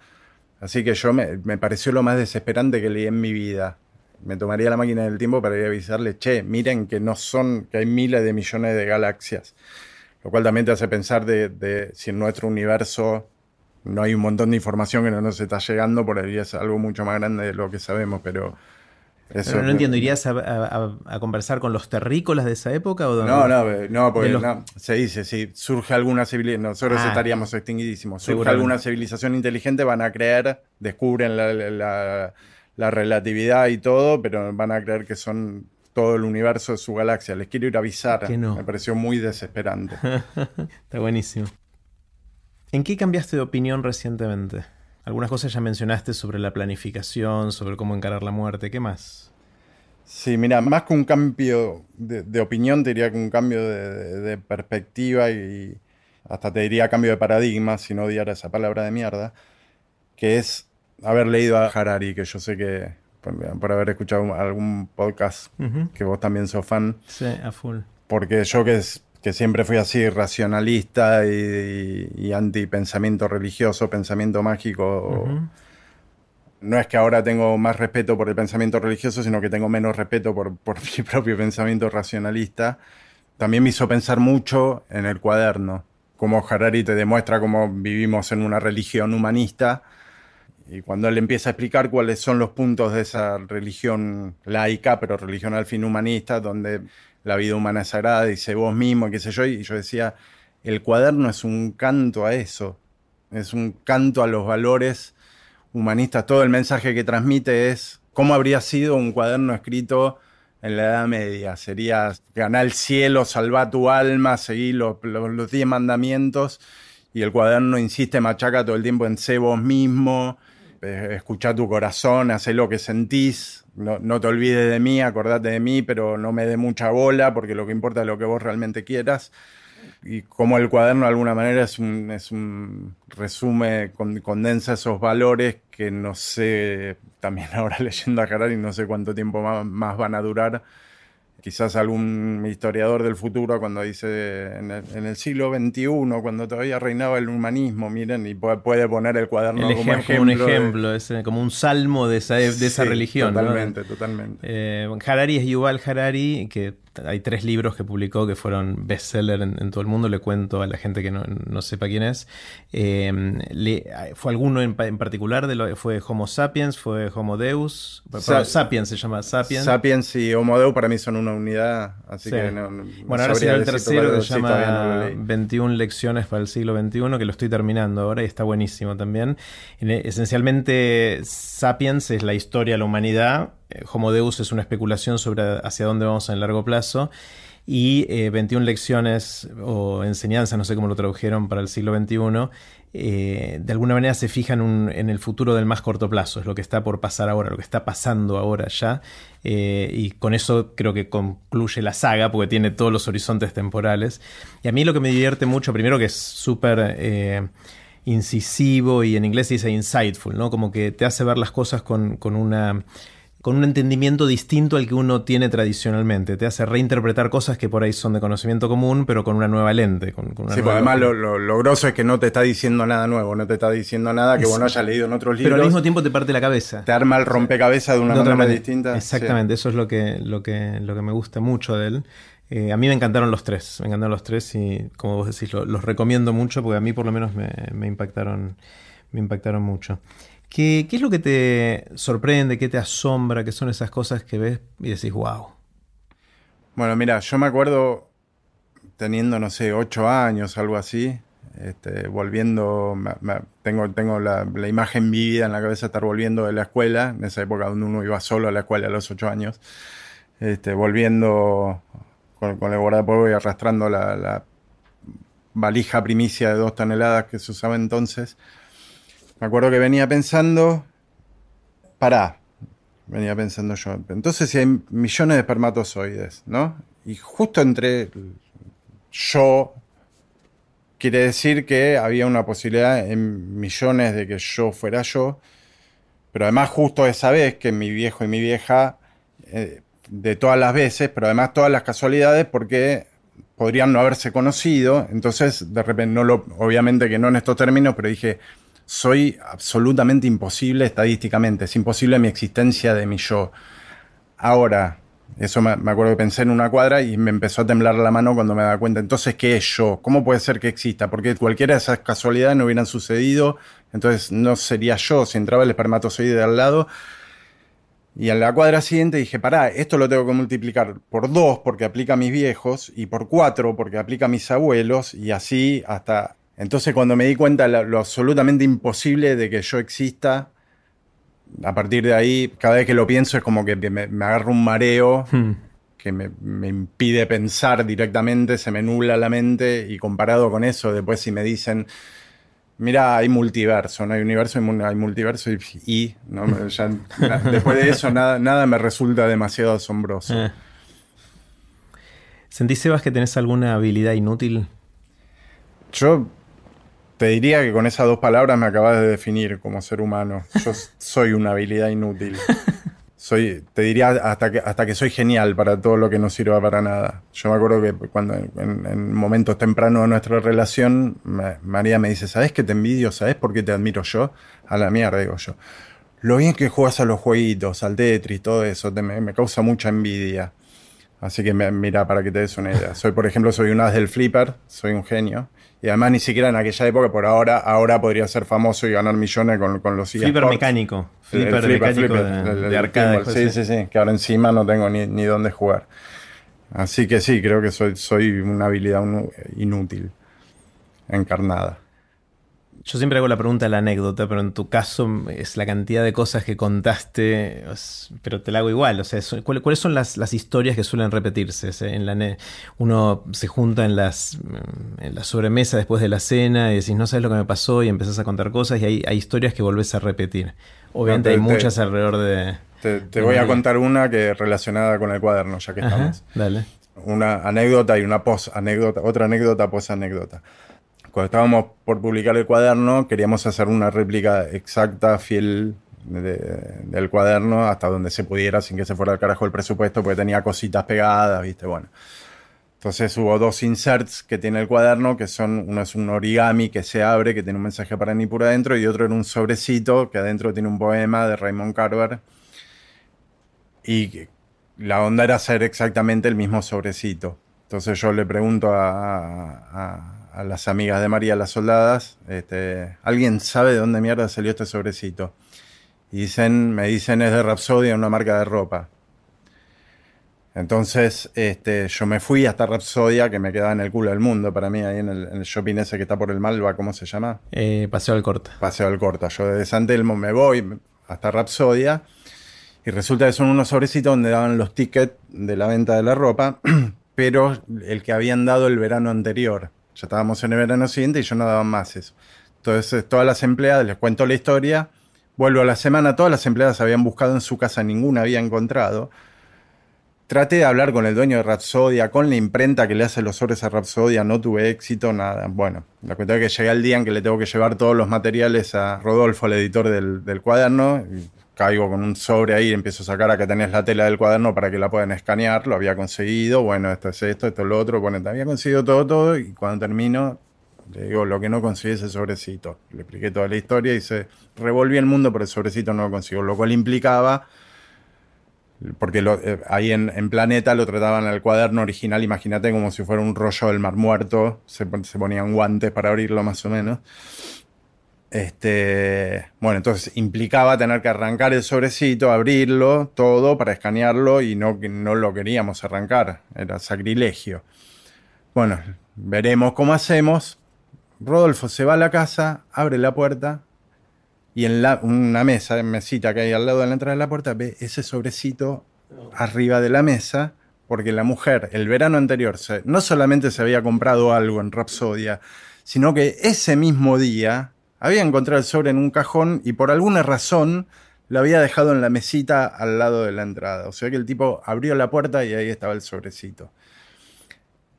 Así que yo me, me pareció lo más desesperante que leí en mi vida. Me tomaría la máquina del tiempo para ir a avisarle, che, miren que no son, que hay miles de millones de galaxias. Lo cual también te hace pensar de, de si en nuestro universo no hay un montón de información que no nos está llegando, por ahí es algo mucho más grande de lo que sabemos, pero... Eso Pero no entiendo, ¿irías a, a- a- a conversar con los terrícolas de esa época? O No, no, eh, no, porque de los- no, se dice, si surge alguna civilización, nosotros Ah. estaríamos extinguidísimos, surge alguna civilización inteligente, van a creer, descubren la, la- la- la relatividad y todo, pero van a creer que son todo el universo de su galaxia. Les quiero ir a avisar. Que no. Me pareció muy desesperante. Está buenísimo. ¿En qué cambiaste de opinión recientemente? Algunas cosas ya mencionaste sobre la planificación, sobre cómo encarar la muerte. ¿Qué más? Sí, mira, más que un cambio de, de opinión, te diría que un cambio de, de- de perspectiva y hasta te diría cambio de paradigma, si no odiara esa palabra de mierda, que es haber leído a Harari, que yo sé que por, por haber escuchado algún podcast Ujú. que vos también sos fan, Sí, a full. porque yo que, es- que siempre fui así racionalista y, y, anti-pensamiento religioso, pensamiento mágico, Ujú. no es que ahora tengo más respeto por el pensamiento religioso, sino que tengo menos respeto por, por mi propio pensamiento racionalista. También me hizo pensar mucho en el cuaderno, cómo Harari te demuestra cómo vivimos en una religión humanista. Y cuando él empieza a explicar cuáles son los puntos de esa religión laica, pero religión al fin humanista, donde la vida humana es sagrada, dice vos mismo, qué sé yo, y yo decía, el cuaderno es un canto a eso, es un canto a los valores humanistas. Todo el mensaje que transmite es cómo habría sido un cuaderno escrito en la Edad Media. Sería ganar el cielo, salvar tu alma, seguir los, los, los diez mandamientos. Y el cuaderno insiste, machaca todo el tiempo en sé vos mismo, escucha tu corazón, haz lo que sentís, no, no te olvides de mí, acordate de mí, pero no me dé mucha bola porque lo que importa es lo que vos realmente quieras y como el cuaderno de alguna manera es un, es un resume, con- condensa esos valores que no sé, también ahora leyendo a Harari, no sé cuánto tiempo más, más van a durar. Quizás algún historiador del futuro cuando dice en el, en el siglo XXI, cuando todavía reinaba el humanismo, miren, y puede, poner el cuaderno El como ejem- ejemplo. como un de- ejemplo, es eh, como un salmo de esa, de esa religión. ¿no? Totalmente, totalmente. Eh, Harari es Yuval Harari, que hay tres libros que publicó que fueron bestseller en, en todo el mundo. Le cuento a la gente que no, no sepa quién es. Eh, le- ¿Fue alguno en, en particular? De lo, ¿Fue Homo sapiens? ¿Fue Homo Deus? Sa- sapiens se llama Sapiens. Sapiens y Homo Deus para mí son una unidad, así Sí. que no, no- no bueno, ahora será el tercero que se llama leí. 21 lecciones para el siglo XXI, que lo estoy terminando ahora y está buenísimo también. En- esencialmente, Sapiens es la historia de la humanidad, Homo Deus es una especulación sobre hacia dónde vamos en el largo plazo. Y eh, 21 lecciones o enseñanzas, no sé cómo lo tradujeron para el siglo XXI, eh, de alguna manera se fijan en el futuro del más corto plazo, es lo que está por pasar ahora, lo que está pasando ahora ya, eh, y con eso creo que concluye la saga, porque tiene todos los horizontes temporales. Y a mí lo que me divierte mucho, primero que es súper eh, incisivo y en inglés se dice insightful, ¿no? Como que te hace ver las cosas con, con una con un entendimiento distinto al que uno tiene tradicionalmente. Te hace reinterpretar cosas que por ahí son de conocimiento común, pero con una nueva lente. Con, con una Sí, nueva pues además lo, lo, lo grosso es que no te está diciendo nada nuevo, no te está diciendo nada que Es- vos no hayas leído en otros Pero libros. al mismo tiempo te parte la cabeza. te arma el rompecabezas de una De manera manera. distinta. Exactamente, eso es lo que, lo que, lo que me gusta mucho de él. Eh, a mí me encantaron los tres, me encantaron los tres y como vos decís, lo- los recomiendo mucho porque a mí por lo menos me, me impactaron, me impactaron mucho. ¿Qué, ¿Qué es lo que te sorprende, qué te asombra, qué son esas cosas que ves y decís, wow? Bueno, mira, yo me acuerdo teniendo, no sé, ocho años, algo así, este, volviendo, me- tengo, la, imagen vivida en la cabeza de estar volviendo de la escuela, en esa época donde uno iba solo a la escuela a los ocho años, este, volviendo con, con el guardapolvo y arrastrando la valija primicia de dos toneladas que se usaba entonces. Me acuerdo que venía pensando, pará, venía pensando yo. Entonces, si hay millones de espermatozoides, ¿no? Y justo entre yo, quiere decir que había una posibilidad en millones de que yo fuera yo, pero además justo esa vez que mi viejo y mi vieja, eh, de todas las veces, pero además todas las casualidades, porque podrían no haberse conocido, entonces de repente, no lo, obviamente que no en estos términos, pero dije, soy absolutamente imposible estadísticamente, es imposible mi existencia de mi yo. Ahora, eso me, acuerdo que pensé en una cuadra y me empezó a temblar la mano cuando me daba cuenta. Entonces, ¿qué es yo? ¿Cómo puede ser que exista? Porque cualquiera de esas casualidades no hubieran sucedido, entonces no sería yo si entraba el espermatozoide de al lado. Y en la cuadra siguiente dije, pará, esto lo tengo que multiplicar por dos porque aplica a mis viejos y por cuatro porque aplica a mis abuelos y así hasta... Entonces cuando me di cuenta lo, lo absolutamente imposible de que yo exista, a partir de ahí, cada vez que lo pienso es como que me, me agarro un mareo hmm. que me, me, impide pensar directamente, se me nubla la mente y comparado con eso, después si me dicen, Mira, hay multiverso, no hay universo, hay multiverso y, después de eso nada, nada me resulta demasiado asombroso. Eh. ¿Sentís, Sebas, que tenés alguna habilidad inútil? Yo te diría que con esas dos palabras me acabas de definir como ser humano. Yo soy una habilidad inútil. soy, te diría hasta que, hasta que soy genial para todo lo que no sirva para nada. Yo me acuerdo que cuando en, momentos tempranos de nuestra relación, María me dice, ¿sabes qué te envidio? ¿Sabes por qué te admiro yo? A la mierda, digo yo. Lo bien que juegas a los jueguitos, al Tetris, todo eso, me, causa mucha envidia. Así que mira, para que te des una idea. Soy, por ejemplo, soy un as del flipper, soy un genio. Y además ni siquiera en aquella época, por ahora, ahora podría ser famoso y ganar millones con, con los Flipper mecánico. Flipper, mecánico de, arcade. sí, sí, sí, que ahora encima no tengo ni, ni dónde jugar. Así que sí, creo que soy, soy una habilidad inútil, encarnada. Yo siempre hago la pregunta de la anécdota, pero en tu caso es la cantidad de cosas que contaste, pero te la hago igual. O sea, ¿cuáles son las, historias que suelen repetirse? En la, uno se junta en, las, en la sobremesa después de la cena y decís, no sabes lo que me pasó y empezás a contar cosas y hay, hay historias que volvés a repetir. Obviamente hay muchas alrededor de... Te, voy a contar una que relacionada con el cuaderno, ya que estamos. Dale. Una anécdota y una post anécdota, otra anécdota, post anécdota cuando estábamos por publicar el cuaderno, queríamos hacer una réplica exacta, fiel del cuaderno, hasta donde se pudiera, sin que se fuera al carajo el presupuesto, porque tenía cositas pegadas, ¿viste? Bueno. Entonces hubo dos inserts que tiene el cuaderno, que son, uno es un origami que se abre, que tiene un mensaje para Nipur adentro, y otro era un sobrecito, que adentro tiene un poema de Raymond Carver. Y la onda era hacer exactamente el mismo sobrecito. Entonces yo le pregunto a a las amigas de María las Soldadas, este, ¿alguien sabe de dónde mierda salió este sobrecito? Y dicen, me dicen es de Rapsodia, una marca de ropa. Entonces, este, yo me fui hasta Rapsodia, que me quedaba en el culo del mundo para mí, ahí en el, shopping ese que está por el Malva, ¿cómo se llama? Eh, Paseo al Corta. Paseo al Corta. Yo desde San Telmo me voy hasta Rapsodia y resulta que son unos sobrecitos donde daban los tickets de la venta de la ropa, pero el que habían dado el verano anterior. Ya estábamos en el verano siguiente y yo no daba más eso. Entonces, todas las empleadas, les cuento la historia, vuelvo a la semana, todas las empleadas habían buscado en su casa, ninguna había encontrado. Traté de hablar con el dueño de Rapsodia, con la imprenta que le hace los sobres a Rapsodia, no tuve éxito, nada. Bueno, la cuestión es que llegué al día en que le tengo que llevar todos los materiales a Rodolfo, el editor del, cuaderno, caigo con un sobre ahí, empiezo a sacar a que tenés la tela del cuaderno para que la puedan escanear, lo había conseguido, bueno, esto es esto, esto es lo otro, bueno, había conseguido todo, todo, y cuando termino, le digo, lo que no conseguí es el sobrecito. Le expliqué toda la historia y se revolví el mundo, pero el sobrecito no lo consiguió, lo cual implicaba, porque eh, ahí en, Planeta lo trataban al cuaderno original, imagínate como si fuera un rollo del mar muerto, se, se ponían guantes para abrirlo más o menos. Este, bueno, entonces implicaba tener que arrancar el sobrecito, abrirlo, todo para escanearlo y no, no lo queríamos arrancar, era sacrilegio. Bueno, veremos cómo hacemos. Rodolfo se va a la casa, abre la puerta y en la, una mesa, mesita que hay al lado de la entrada de la puerta, ve ese sobrecito arriba de la mesa, porque la mujer el verano anterior no solamente se había comprado algo en Rapsodia, sino que ese mismo día había encontrado el sobre en un cajón y por alguna razón lo había dejado en la mesita al lado de la entrada. O sea que el tipo abrió la puerta y ahí estaba el sobrecito.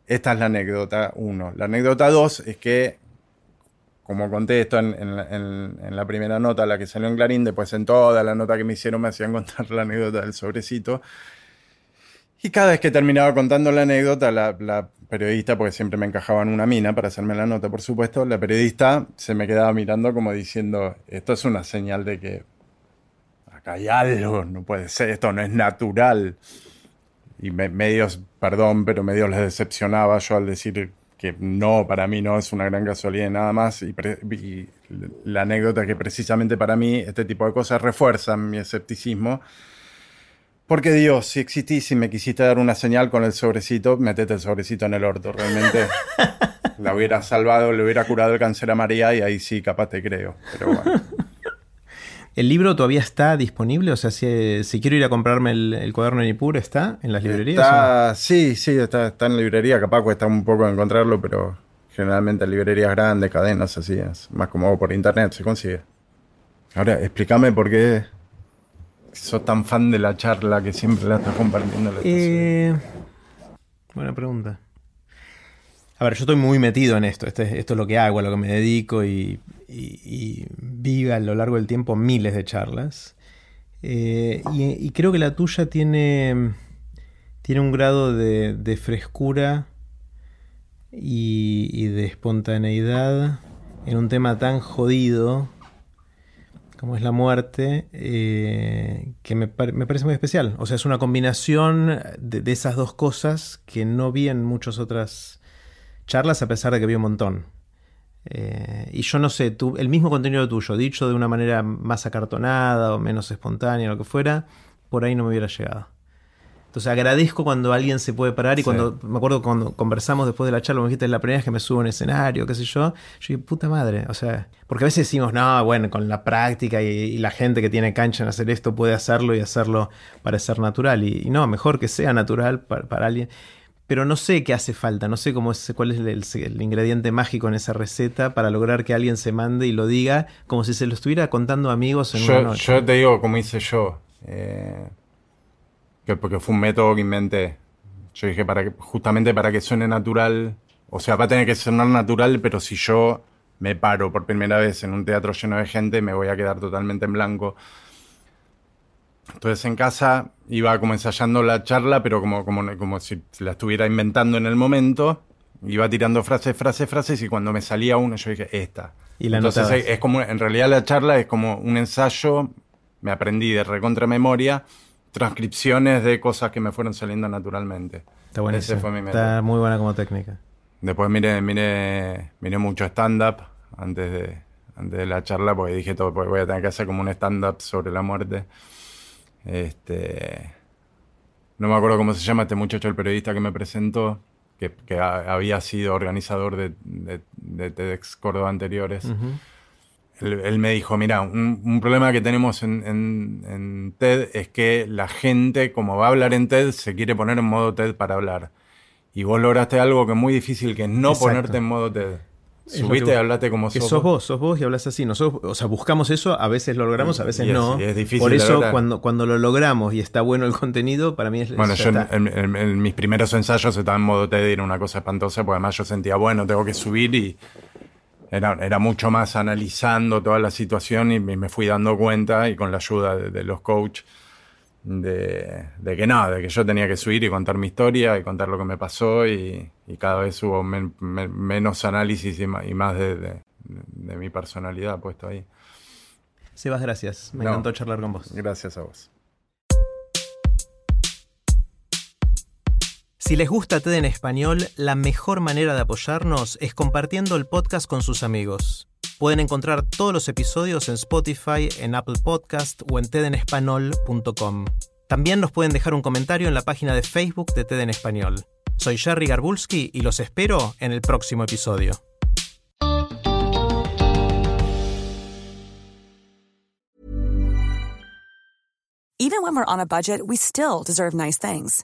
esta es la anécdota uno. La anécdota dos es que, como conté esto en, la primera nota, la que salió en Clarín, después en toda la nota que me hicieron me hacían contar la anécdota del sobrecito. Y cada vez que terminaba contando la anécdota, la periodista, porque siempre me encajaba en una mina para hacerme la nota, por supuesto, la periodista se me quedaba mirando como diciendo, esto es una señal de que acá hay algo, no puede ser, esto no es natural. Y me, medios, perdón, pero medios les decepcionaba yo al decir que no, para mí no es una gran casualidad y nada más. Y, y la anécdota es que precisamente para mí este tipo de cosas refuerzan mi escepticismo porque Dios, si existís y me quisiste dar una señal con el sobrecito, metete el sobrecito en el orto. Realmente la hubiera salvado, le hubiera curado el cáncer a María y ahí sí, capaz te creo. Pero bueno. ¿El libro todavía está disponible? O sea, si, si quiero ir a comprarme el, cuaderno de Nipur, ¿está en las librerías? Está, sí, sí, está, está en la librería. Capaz cuesta un poco encontrarlo, pero generalmente en librerías grandes, cadenas así, es más como por internet se consigue. Ahora, explícame por qué sos tan fan de la charla que siempre la estás compartiendo. Eh, buena pregunta. A ver, yo estoy muy metido en esto. Este, esto es lo que hago, a lo que me dedico y, y, a lo largo del tiempo miles de charlas. Eh, y, creo que la tuya tiene, tiene un grado de, de frescura y de espontaneidad en un tema tan jodido como es la muerte, eh, que me, parece muy especial. O sea, es una combinación de, esas dos cosas que no vi en muchas otras charlas, a pesar de que vi un montón. Eh, y yo no sé, tú, el mismo contenido tuyo, dicho de una manera más acartonada o menos espontánea, lo que fuera, por ahí no me hubiera llegado. Entonces agradezco cuando alguien se puede parar y cuando, me acuerdo cuando conversamos después de la charla, me dijiste la primera vez que me subo a un escenario, qué sé yo, yo dije, puta madre, o sea, porque a veces decimos, no, bueno, con la práctica y, la gente que tiene cancha en hacer esto puede hacerlo y hacerlo parecer natural. Y, no, mejor que sea natural para, alguien. Pero no sé qué hace falta, no sé cómo es, cuál es el, ingrediente mágico en esa receta para lograr que alguien se mande y lo diga como si se lo estuviera contando amigos en yo, una noche. Yo te digo, como hice yo. Eh porque fue un método que inventé. Yo dije, para que, justamente para que suene natural, o sea, va a tener que sonar natural, pero si yo me paro por primera vez en un teatro lleno de gente, me voy a quedar totalmente en blanco. Entonces en casa iba como ensayando la charla, pero como, como, como si la estuviera inventando en el momento. Iba tirando frases, frases, frases, y cuando me salía uno, yo dije, esta. Y la Entonces es como, en realidad la charla es como un ensayo, me aprendí de recontra memoria, transcripciones de cosas que me fueron saliendo naturalmente. Está buenísimo. Ese fue Está muy buena como técnica. Después miré, miré, miré mucho stand-up antes de, antes de la charla, porque dije todo, porque voy a tener que hacer como un stand-up sobre la muerte. Este, no me acuerdo cómo se llama este muchacho, el periodista que me presentó, que, había sido organizador de, de, TEDx Córdoba anteriores él, me dijo, mira, un, problema que tenemos en, TED es que la gente, como va a hablar en TED, se quiere poner en modo TED para hablar. Y vos lograste algo que es muy difícil, que es no ponerte en modo TED. Subiste y hablaste como sos. sos vos, sos vos y hablas así. Nosotros, o sea, buscamos eso, a veces lo logramos, a veces no. Es, difícil, Por eso, cuando, cuando lo logramos y está bueno el contenido, para mí es. Bueno, yo en, mis primeros ensayos estaba en modo TED y era una cosa espantosa, porque además yo sentía, bueno, tengo que subir y era, mucho más analizando toda la situación y me fui dando cuenta y con la ayuda de, los coaches de, que nada, de que yo tenía que subir y contar mi historia y contar lo que me pasó y, cada vez hubo menos análisis y más, de, mi personalidad puesto ahí. Sebas, gracias. Me encantó charlar con vos. Gracias a vos. Si les gusta TED en español, la mejor manera de apoyarnos es compartiendo el podcast con sus amigos. Pueden encontrar todos los episodios en Spotify, en Apple Podcast o en tedenespanol.com. También nos pueden dejar un comentario en la página de Facebook de TED en español. Soy Jerry Garbulski y los espero en el próximo episodio. Even when we're on a budget, we still deserve nice things.